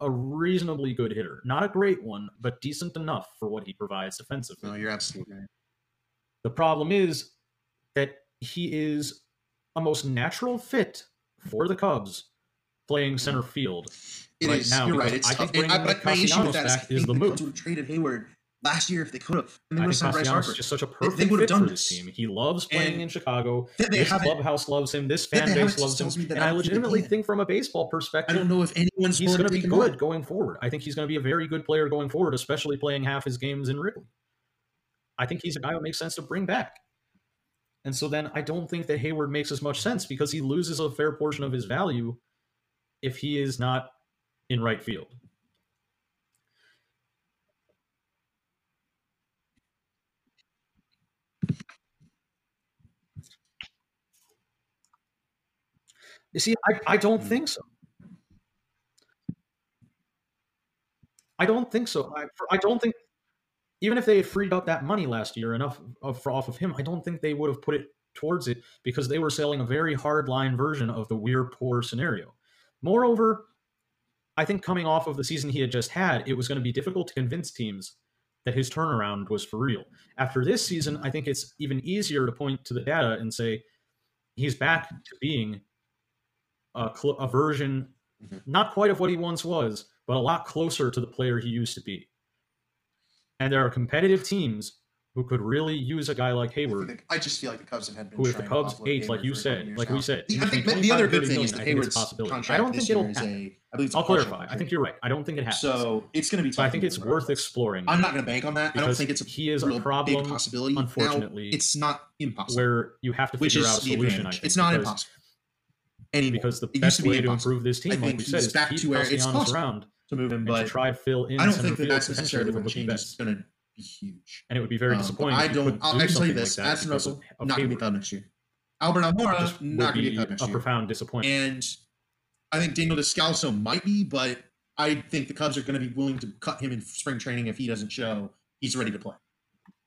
A: a reasonably good hitter. Not a great one, but decent enough for what he provides defensively.
B: No, you're absolutely right.
A: The problem is that he is a most natural fit for the Cubs playing center field.
B: It
A: right
B: is.
A: now,
B: You're right. It's
A: I think
B: tough. And
A: bringing
B: I, but my issue with that is,
A: is the
B: the
A: move.
B: Would have traded Heyward last year if they could have. And they
A: I
B: would have signed Bryce Harper.
A: just such a
B: They- they
A: perfect
B: would have
A: fit for
B: done
A: this
B: this.
A: team. He loves playing
B: And
A: in Chicago.
B: That they
A: This clubhouse loves him. This fan base loves
B: just tells me
A: him. And
B: I
A: I
B: don't think they
A: legitimately think from a baseball perspective, I
B: don't know if anyone's
A: he's going to be
B: take him on.
A: good going forward. I think he's going to be a very good player going forward, especially playing half his games in Wrigley. I think he's a guy who makes sense to bring back. And so then I don't think that Heyward makes as much sense because he loses a fair portion of his value if he is not in right field. You see, I, I don't hmm. think so. I don't think so. I, I don't think even if they had freed up that money last year enough of, for off of him, I don't think they would have put it towards it because they were selling a very hard line version of the we're poor scenario. Moreover, I think coming off of the season he had just had, it was going to be difficult to convince teams that his turnaround was for real. After this season, I think it's even easier to point to the data and say he's back to being a, cl- a version,
B: Mhm.
A: not quite of what he once was, but a lot closer to the player he used to be. And there are competitive teams who could really use a guy like
B: I Heyward, I just feel like the Cubs have had been
A: who if the Cubs
B: offload
A: ate,
B: Heyward
A: like you
B: for a couple
A: said, like
B: now.
A: we said,
B: The, I think the other good thing
A: million,
B: is that
A: I think it's a
B: Heyward's
A: possibility.
B: contract
A: I don't
B: this
A: think it'll
B: year is
A: happen.
B: a. I believe it's a
A: I'll
B: partial
A: clarify. I think you're right. I don't think it happens.
B: So it's going to be.
A: so I think it's worth exploring
B: I'm not going to bank on that. I don't think it's a
A: he is a
B: real
A: problem,
B: big possibility.
A: unfortunately,
B: now, it's not impossible.
A: where you have to
B: which
A: figure
B: is
A: out a
B: the
A: solution. Think,
B: It's not impossible anymore.
A: because the
B: It used
A: best
B: to be
A: way to improve this
B: I
A: team, like we
B: he's
A: said, is to
B: back
A: keep
B: to where it's possible.
A: around
B: to move him,
A: and
B: but
A: to try to fill in
B: I don't think that that's
A: potentially
B: necessarily
A: with
B: what
A: rookie
B: changes is
A: best.
B: going to be huge.
A: And it would be very
B: Um,
A: disappointing.
B: I don't. I'll,
A: do
B: I can tell you this:
A: like because
B: Russell not going to be cut next year. Albert Almora not going to be cut next
A: a
B: year.
A: profound disappointment.
B: And I think Daniel Descalso might be, but I think the Cubs are going to be willing to cut him in spring training if he doesn't show he's ready to play.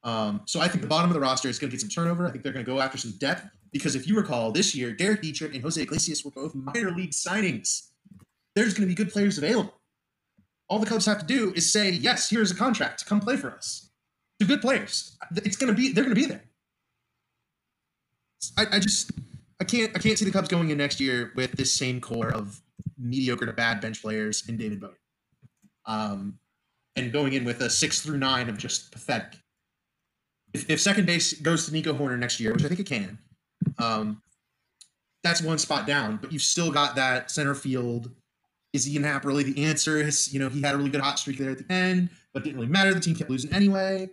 B: Um, so I think the bottom of the roster is going to get some turnover. I think they're going to go after some depth because if you recall, this year Derek Dietrich and Jose Iglesias were both minor league signings. There's going to be good players available. All the Cubs have to do is say, "Yes, here's a contract. Come play for us." To good players, it's going to be they're going to be there. I, I just I can't I can't see the Cubs going in next year with this same core of mediocre to bad bench players in David Bote. Um, and going in with a six through nine of just pathetic. If, if second base goes to Nico Hoerner next year, which I think it can, um, that's one spot down. But you've still got that center field. Is Ian Happ really the answer? You know, he had a really good hot streak there at the end, but didn't really matter. The team kept losing anyway.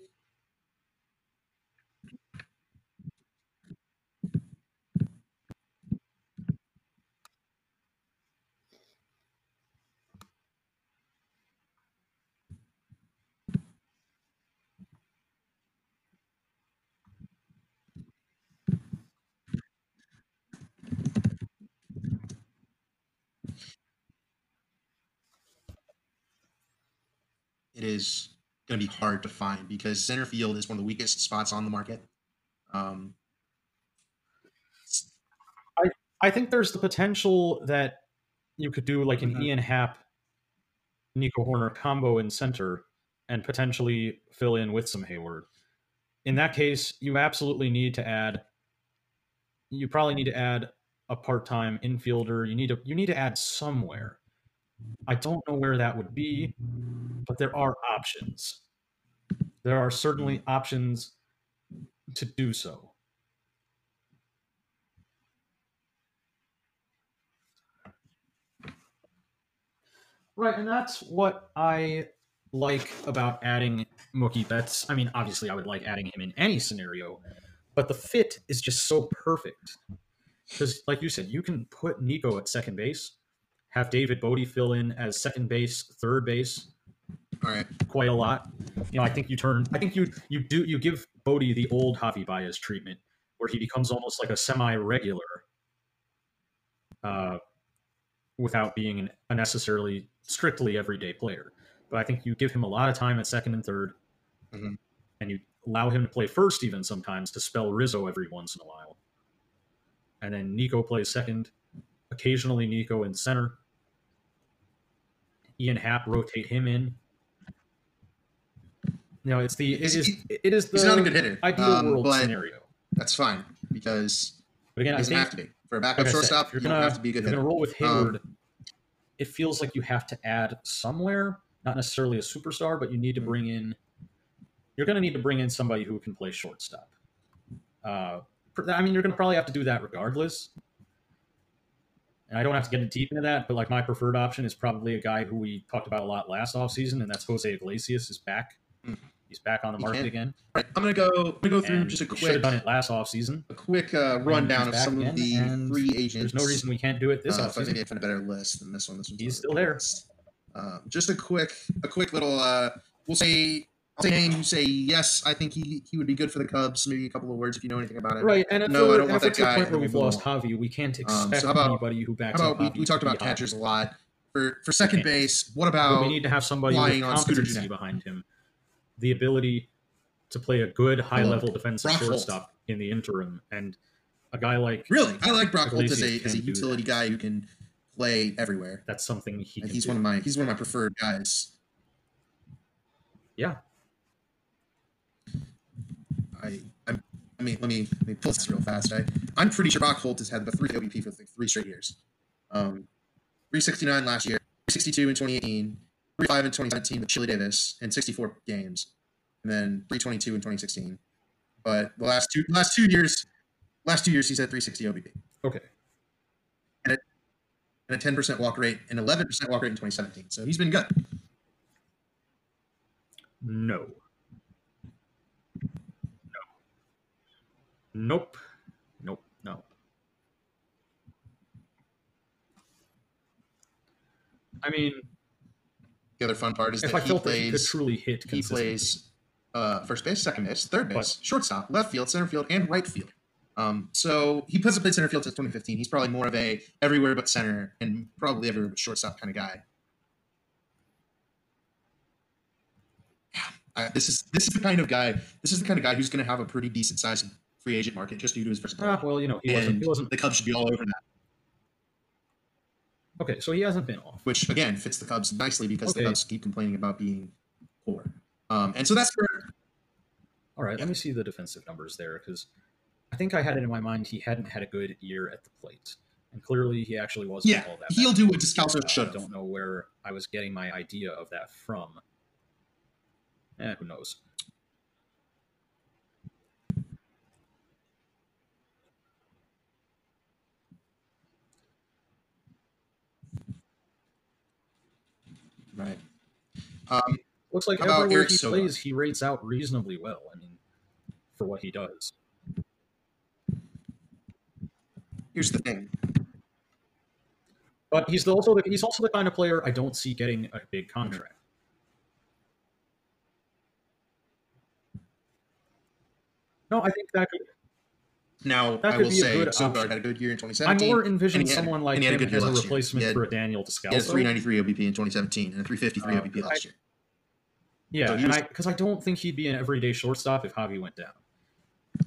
B: It is going to be hard to find because center field is one of the weakest spots on the market. Um,
A: I I think there's the potential that you could do like an mm-hmm. Ian Happ, Nico Hoerner combo in center and potentially fill in with some Heyward. In that case, you absolutely need to add. You probably need to add a part-time infielder. You need to you need to add somewhere. I don't know where that would be, but there are options. There are certainly options to do so. Right, and that's what I like about adding Mookie Betts. I mean, obviously, I would like adding him in any scenario, but the fit is just so perfect. Because, like you said, you can put Nico at second base, have David Bote fill in as second base, third base,
B: all right.
A: quite a lot. You know, I think you turn. I think you you do you give Bodie the old Javi Baez treatment, where he becomes almost like a semi-regular, uh, without being an, a necessarily strictly everyday player. But I think you give him a lot of time at second and 3rd mm-hmm. and you allow him to play first even sometimes to spell Rizzo every once in a while. And then Nico plays second, occasionally Nico in center. Ian Happ rotate him in you know, it's the it is it is the
B: he's not a good hitter.
A: Ideal um, world scenario.
B: That's fine because but again, it doesn't have to be for a backup like shortstop. Said, you're gonna, you have to be a good
A: hitter.
B: You're
A: gonna roll with Heyward. Um, it feels like you have to add somewhere, not necessarily a superstar, but you need to hmm. bring in. You're going to need to bring in somebody who can play shortstop. Uh, I mean, you're going to probably have to do that regardless. And I don't have to get deep into that, but like my preferred option is probably a guy who we talked about a lot last offseason, and that's Jose Iglesias is back. Mm-hmm. He's back on the market again.
B: Right. I'm gonna go. I'm gonna go through and just a quick. Should
A: have done it last off season.
B: A quick uh, rundown of some of the free agents.
A: There's no reason we can't do it this uh,
B: offseason. Maybe I find a better list than this one. This one's
A: He's still there.
B: Uh, just a quick, a quick little. Uh, we'll say Name. You say yes. I think he he would be good for the Cubs. Maybe a couple of words if you know anything about it.
A: Right. And no, I don't want that guy. Point where we've lost Javi, we can't expect um, so about, anybody who backs
B: how
A: about
B: up. We, we talked about catchers a lot. For for second base, what about?
A: But we need to have somebody with competency behind him, the ability to play a good high level defensive Brock shortstop Holt. in the interim. And a guy like
B: really, I like Brock Holt as a, as a utility guy who can play everywhere.
A: That's something he.
B: he's
A: do.
B: one of my he's one of my preferred guys.
A: Yeah.
B: I I'm, I mean let me let me pull this real fast. I I'm pretty sure Brock Holt has had the three OBP for like three straight years. Um, 369 last year, 62 in 2018, 35 in 2017 with Chili Davis, and 64 games and then 322 in 2016. But the last two last two years, last two years he's had 360 OBP.
A: Okay.
B: And a, and a 10% walk rate and 11% walk rate in 2017. So he's been good.
A: No. Nope. Nope. No. I mean,
B: the other fun part is that he plays.
A: Truly hit.
B: He plays uh, first base, second base, third base, shortstop, left field, center field, and right field. Um, so he puts up in center field since 2015. He's probably more of a everywhere but center and probably everywhere but shortstop kind of guy. Yeah, I, this is this is the kind of guy. This is the kind of guy who's going to have a pretty decent sized free agent market just due to his versatility.
A: Ah, well, you know, he wasn't, he wasn't.
B: The Cubs should be all over that.
A: Okay, so he hasn't been off.
B: Which again fits the Cubs nicely because
A: Okay.
B: the Cubs keep complaining about being poor. Um, and so that's where
A: All right,
B: Yeah.
A: let me see the defensive numbers there because I think I had it in my mind he hadn't had a good year at the plate, and clearly he actually wasn't
B: yeah
A: all that.
B: he'll
A: bad.
B: do what Descalso
A: Uh,
B: should
A: I don't know where I was getting my idea of that from. Eh, who knows?
B: Right. Um,
A: Looks like everywhere he plays, he rates out reasonably well. I mean, for what he does.
B: here's the thing.
A: But he's also the, he's also the kind of player I don't see getting a big contract. No, I think that could,
B: Now
A: That
B: I will say Sogard had a good year in 2017.
A: I
B: 2017.
A: more envision
B: and had-
A: someone like
B: had a
A: as a replacement
B: had-
A: for a Daniel
B: He had
A: Descalso.
B: 393 OBP in 2017 and a 353
A: Uh,
B: OBP
A: I-
B: last year.
A: Yeah,
B: So
A: and I because I don't think he'd be an everyday shortstop if Javi went down.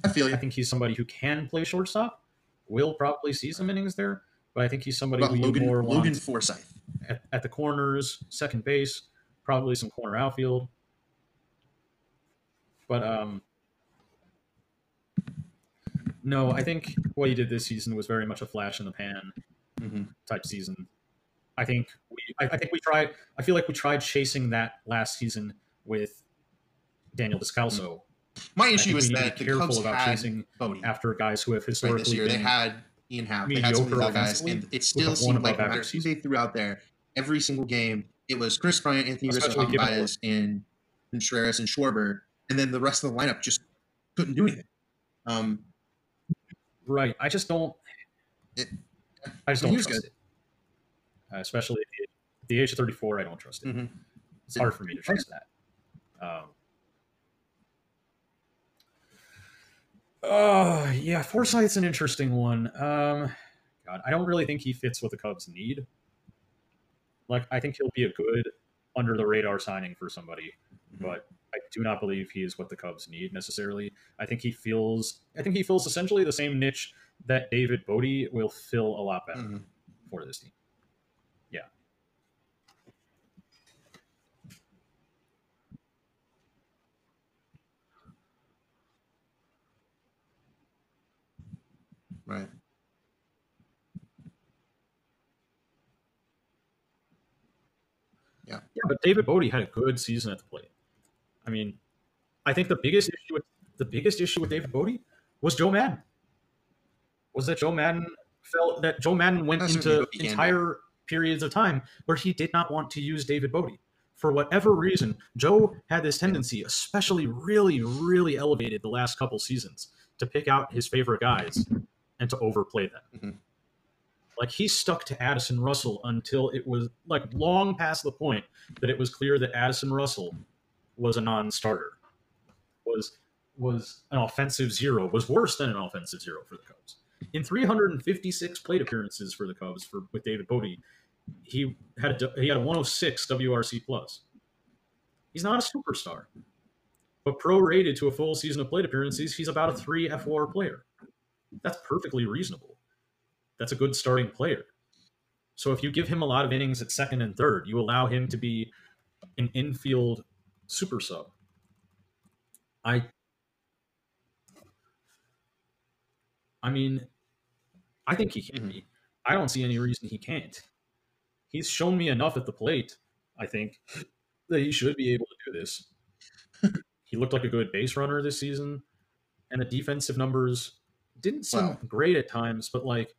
B: I feel you.
A: I think he's somebody who can play shortstop. Will probably see some innings there, but I think he's somebody who
B: Logan,
A: more
B: Logan
A: want
B: Forsythe.
A: at, at the corners, second base, probably some corner outfield. But um, no, I think what he did this season was very much a flash in the pan
B: hmm
A: type season. I think we, I, I think we tried. I feel like we tried chasing that last season with Daniel Descalso.
B: My issue is
A: we need to
B: that the
A: careful
B: Cubs
A: about
B: had
A: chasing
B: Bote
A: after guys who have
B: right, this
A: historically
B: year. They had Ian Happ. They had some of these
A: mediocre
B: other guys, and it still seemed like no matter who they threw out there, every single game, it was Kris Bryant, Anthony Rizzo,
A: Especially given
B: Baez, and Contreras and Schwarber, and then the rest of the lineup just couldn't do anything. Um,
A: Right. I just don't.
B: It-
A: I just don't trust it. Uh, especially at the, age of 34, I don't trust it.
B: mhm.
A: It's hard for me to trust that. Um, oh, yeah. Forsythe's an interesting one. Um, God, I don't really think he fits what the Cubs need. Like, I think he'll be a good under the radar signing for somebody,
B: Mhm.
A: but do not believe he is what the Cubs need necessarily. I think he feels. I think he fills essentially the same niche that David Bote will fill a lot better
B: Mhm.
A: for this team. Yeah.
B: Right.
A: Yeah. Yeah, but David Bote had a good season at the plate. I mean, I think the biggest issue with the biggest issue with David Bote was Joe Maddon. Was that Joe Maddon felt that Joe Maddon went
B: That's
A: into entire periods of time where he did not want to use David Bote. For whatever reason, Joe had this tendency, especially really, really elevated the last couple seasons, to pick out his favorite guys and to overplay them.
B: Mhm.
A: Like he stuck to Addison Russell until it was like long past the point that it was clear that Addison Russell was a non-starter, was was an offensive zero, was worse than an offensive zero for the Cubs. In 356 plate appearances for the Cubs for with David Bote, he had a, he had a 106 WRC plus. He's not a superstar, but prorated to a full season of plate appearances, he's about a three F4 player. That's perfectly reasonable. That's a good starting player. So if you give him a lot of innings at second and third, you allow him to be an infield super sub. I I mean, I think he can
B: Mhm.
A: be. I don't see any reason he can't. He's shown me enough at the plate, I think, that he should be able to do this. he looked like a good base runner this season, and the defensive numbers didn't seem
B: Wow.
A: great at times, but like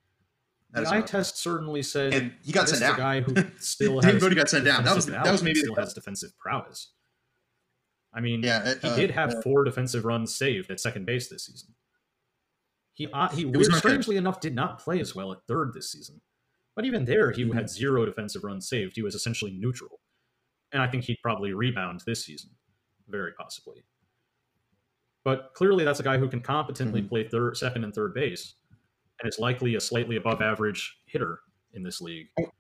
B: That
A: the eye test certainly said
B: and he got sent down.
A: guy who still has
B: got sent down. That was that was maybe
A: still
B: the,
A: has defensive prowess. I mean,
B: yeah.
A: he
B: uh,
A: did have
B: uh,
A: four defensive runs saved at second base this season. He uh, he
B: It was
A: strangely enough did not play as well at third this season, but even there he
B: Mhm.
A: had zero defensive runs saved. He was essentially neutral, and I think he'd probably rebound this season, very possibly. But clearly, that's a guy who can competently
B: Mhm.
A: play third, second, and third base, and is likely a slightly above average hitter in this league.
B: Oh.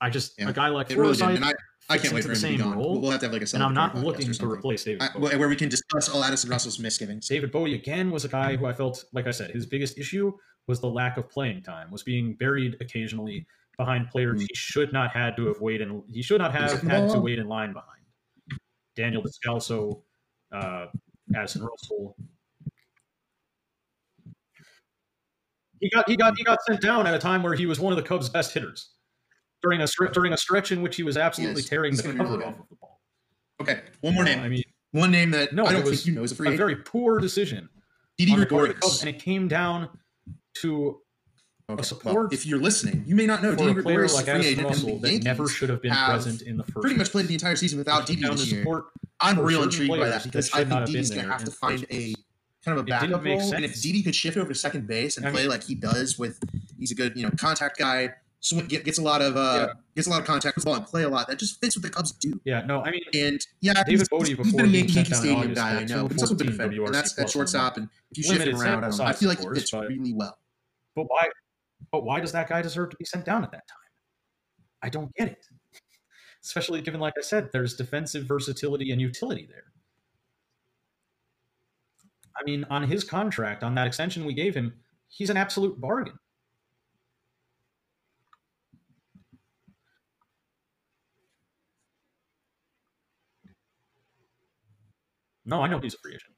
A: I just
B: Yeah,
A: a guy like
B: it really.
A: Forsythe
B: And I can't wait for
A: the
B: him to be
A: same
B: gone.
A: role.
B: We'll have to have like a
A: and I'm not looking to replace David.
B: I- where we can discuss all Addison Russell's misgivings.
A: David Bote again was a guy who I felt, like I said, his biggest issue was the lack of playing time, was being buried occasionally behind players
B: Mm.
A: he should not had to have waited. In, he should not have had to wait in line behind. Daniel Descalso, uh, Addison Russell. He got he got he got sent down at a time where he was one of the Cubs' best hitters during a stre- during a stretch in which he was absolutely
B: Yes,
A: tearing
B: he's
A: the cover off of the ball.
B: Okay, one more uh, name.
A: I mean,
B: one name that
A: No,
B: I don't think you know is a free
A: a
B: agent.
A: very poor decision
B: Didi
A: on the part of the Cubs,
B: Gregorius.
A: and it came down to
B: Okay,
A: support
B: well, if you're listening, you may not know Didi
A: a
B: Gregorius
A: like
B: free agent,
A: Russell that never should have been
B: have
A: present in the first.
B: pretty much played the entire season without
A: It
B: Didi this year.
A: support
B: I'm real intrigued by that because I think
A: have
B: going to have to find a kind of a backup role, and if. Didi could shift over to second base and
A: I
B: play
A: mean-
B: like he does with, he's a good you know contact guy, get, gets a lot of uh, gets a lot of contact with the ball and play a lot. That just fits what the Cubs do.
A: Yeah, no, I mean,
B: And yeah,
A: David
B: he's,
A: Bote
B: he's
A: before
B: been a Yankee,
A: sent
B: Yankee
A: down in
B: Stadium
A: August
B: guy, I know. But he's also been
A: 214
B: defender, and that's at shortstop. And if you shift him around, I, I feel like it
A: course,
B: fits
A: but-
B: really well.
A: but why? But why does that guy deserve to be sent down at that time? I don't get it. Especially given, like I said, there's defensive versatility and utility there. I mean, on his contract, on that extension we gave him, he's an absolute bargain. No, I know he's a free agent.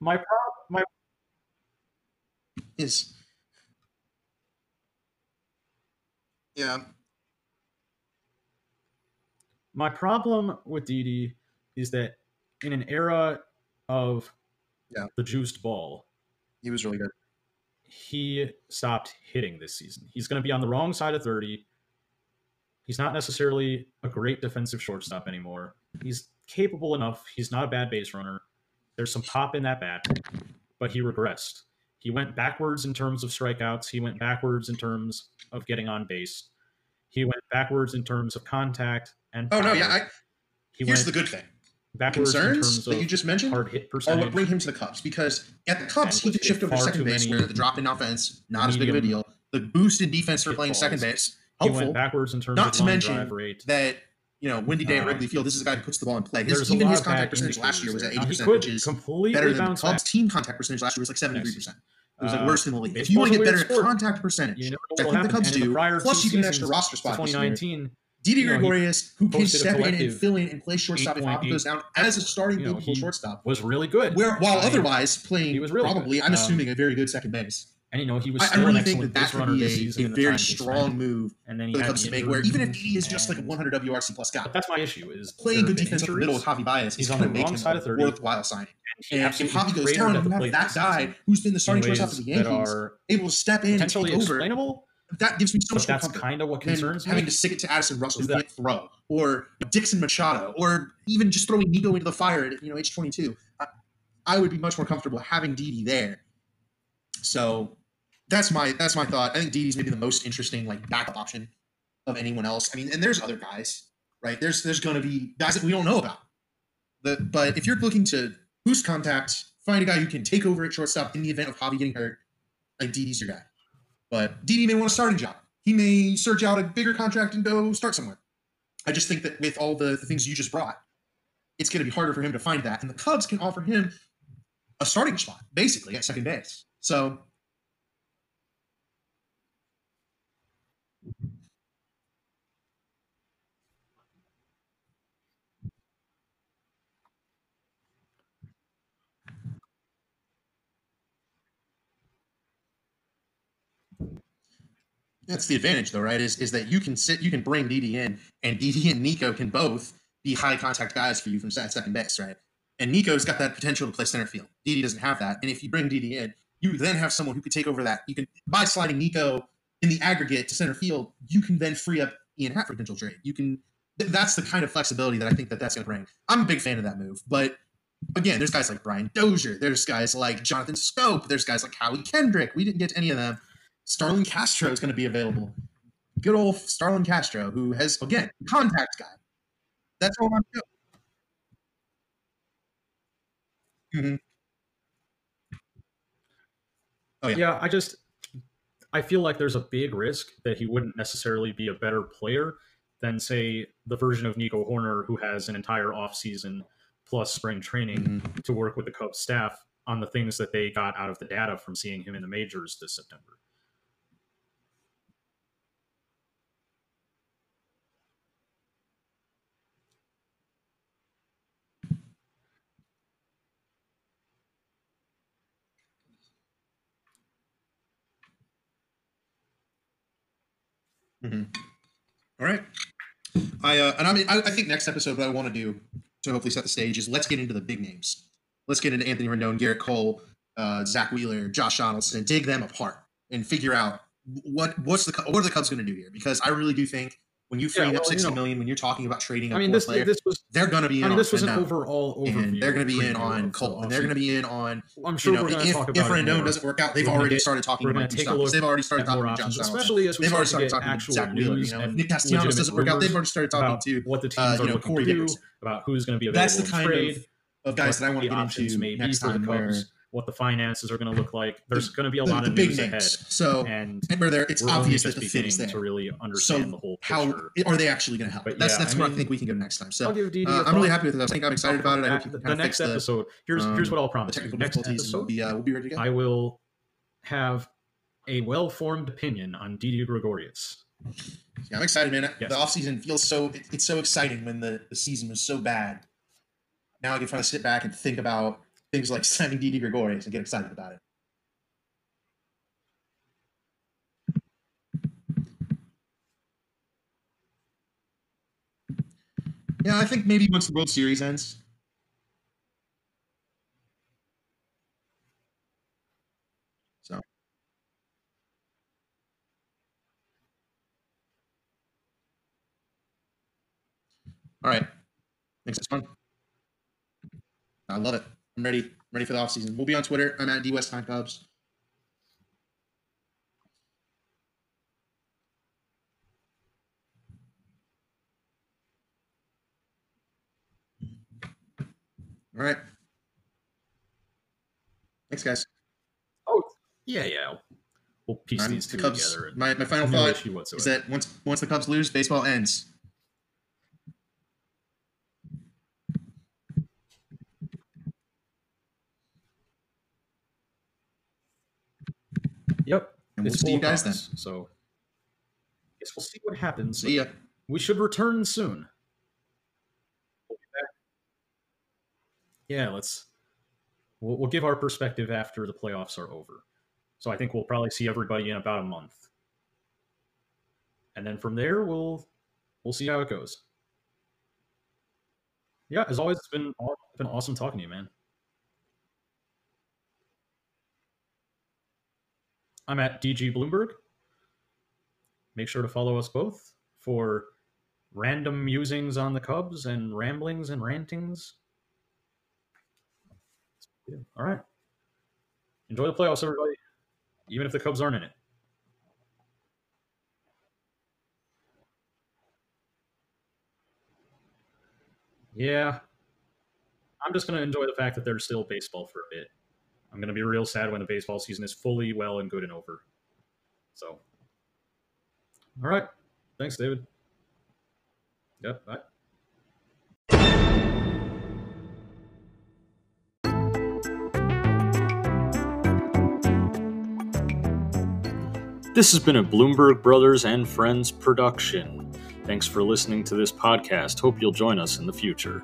A: My pro- my
B: Is yeah,
A: my problem with Didi is that in an era of
B: Yeah.
A: the juiced ball,
B: he was really good.
A: he stopped hitting this season. He's going to be on the wrong side of 30. He's not necessarily a great defensive shortstop anymore. He's capable enough. He's not a bad base runner. There's some pop in that bat, but he regressed. He went backwards in terms of strikeouts. He went backwards in terms of getting on base. He went backwards in terms of contact and
B: Oh no, yeah. I,
A: he
B: here's the good thing.
A: backwards in
B: Concerns that you just mentioned
A: hard hit
B: are
A: percentage.
B: what bring him to the Cubs because at the Cubs he could shift over to second base where the drop in offense not as big of a deal. The boosted defense for playing second
A: balls.
B: base
A: he
B: helpful.
A: went backwards in terms
B: Not
A: of
B: to mention
A: drive rate.
B: that you know windy day at
A: Uh,
B: Wrigley Field. This is a guy who puts the ball in play. His, even his contact percentage last year was at
A: indicators
B: eighty
A: there.
B: percent,
A: Now,
B: which is
A: completely
B: better than the Cubs'
A: back.
B: team contact percentage last year was like seventy three percent. It was like
A: Uh,
B: worse than the league. If you want to get better at contact percentage,
A: You
B: which I think
A: what
B: the Cubs
A: happened. And in
B: do,
A: the
B: plus you get an extra roster spot
A: 2019,
B: Didi
A: you know,
B: Gregorius, who can step in and fill in and play shortstop if Hopper
A: 8.8.
B: goes down as a starting
A: You know,
B: shortstop.
A: was really good.
B: Where while otherwise playing
A: he was really
B: probably. I'm
A: Um,
B: assuming a very good second base.
A: And you know he was
B: I, I
A: still
B: really
A: an
B: think
A: excellent
B: that that
A: base
B: could
A: runner
B: be a, a very strong move
A: And then he
B: for the
A: had
B: Cubs to make, where even if he is just like a 100 WRC plus guy,
A: But that's my issue is
B: playing good defense up the middle with Javi Baez
A: He's on the wrong side of 30.
B: worthwhile signing.
A: he
B: And if Javi goes down, you have that guy who's been the starting shortstop for the Yankees, able to step in and take over.
A: explainable.
B: That gives me so much
A: that's kind of what concerns
B: having to stick it to Addison Russell who can't throw, or Dixon Machado, or even just throwing Nico into the fire at you know age 22. I, I would be much more comfortable having Didi there. So that's my that's my thought. I think Didi's maybe the most interesting like backup option of anyone else. I mean, and there's other guys, right? There's there's going to be guys that we don't know about. The, but if you're looking to boost contact, find a guy who can take over at shortstop in the event of Javi getting hurt, like Didi's your guy. But Didi may want a starting job. He may search out a bigger contract and go start somewhere. I just think that with all the, the things you just brought, it's going to be harder for him to find that. And the Cubs can offer him a starting spot, basically, at second base. So that's the advantage, though, right? Is is that you can sit, you can bring Didi in, and Didi and Nico can both be high contact guys for you from second base, right? And Nico's got that potential to play center field. Didi doesn't have that. And if you bring Didi in, you then have someone who could take over that. You can by sliding Nico in the aggregate to center field, you can then free up Ian Happ for potential trade. You can. th- That's the kind of flexibility that I think that that's going to bring. I'm a big fan of that move, but again, there's guys like Brian Dozier, there's guys like Jonathan Schoop, there's guys like Howie Kendrick. We didn't get to any of them. Starlin Castro is going to be available. Good old Starlin Castro, who has again contact guy. That's all I'm doing. Mm-hmm.
A: Oh yeah. Yeah, I just I feel like there's a big risk that he wouldn't necessarily be a better player than say the version of Nico Hoerner who has an entire offseason plus spring training mm-hmm. to work with the Cubs staff on the things that they got out of the data from seeing him in the majors this September.
B: Mm-hmm. All right. I uh, and I mean I, I think next episode what I want to do to hopefully set the stage is let's get into the big names. Let's get into Anthony Rendon, Gerrit Cole, uh, Zack Wheeler, Josh Donaldson, dig them apart and figure out what what's the what are the Cubs going to do here? Because I really do think when you freeing yeah, well, up sixty you know, million, when you're talking about trading, I mean, this, player, this was they're going to be. In I mean,
A: this was an overall overview.
B: They're going to be in on Cole, and they're going to be in on. I'm sure you know, we're going talk about if Rendon doesn't work out, they've already get, started talking about take a They've already started talking about Josh
A: especially as we
B: they've
A: already started talking about Zack Wheeler. You know, if
B: Nick Castellanos doesn't work out, they've already started talking to
A: what the teams uh, are looking to do about who's going to be available.
B: That's the kind of guys that I want to get into next time. Where
A: what the finances are going to look like. There's going to be a the, lot of big names. ahead.
B: So and remember, there it's obvious that the fit is there
A: to really understand
B: so
A: the whole.
B: Picture. How are they actually going to help? But that's yeah, that's I where mean, I think we can go next time. So uh, I'm really happy with this. I think I'm excited about it. I hope you
A: the, the next episode. here's um, here's what I'll promise.
B: The technical
A: next
B: episode, we'll be, uh, we'll be ready to go.
A: I will have a well-formed opinion on Didi Gregorius.
B: Yeah, I'm excited, man. Yes. The offseason feels so it, it's so exciting when the, the season was so bad. Now I can finally sit back and think about things like signing Didi Gregorius and get excited about it. Yeah, I think maybe once the World Series ends. So. All right. Thanks, it's fun. I love it. I'm ready. I'm ready for the offseason. We'll be on Twitter. I'm at D West Time Cubs. All right. Thanks, guys.
A: Oh, yeah, yeah. We'll piece I'm, these two the Cubs, together.
B: My, my final no thought is that once once the Cubs lose, baseball ends.
A: Yep.
B: And we'll see you guys then.
A: So I guess we'll see what happens.
B: See ya.
A: We should return soon. Yeah, let's. We'll, we'll give our perspective after the playoffs are over. So I think we'll probably see everybody in about a month, and then from there we'll we'll see how it goes. Yeah, as always, it's been been awesome talking to you, man. I'm at DG Bloomberg. Make sure to follow us both for random musings on the Cubs and ramblings and rantings. All right. Enjoy the playoffs, everybody, even if the Cubs aren't in it. Yeah. I'm just going to enjoy the fact that there's still baseball for a bit. I'm going to be real sad when the baseball season is fully well and good and over. So, all right. Thanks, David. Yep. Bye. This has been a Bloomberg Brothers and Friends production. Thanks for listening to this podcast. Hope you'll join us in the future.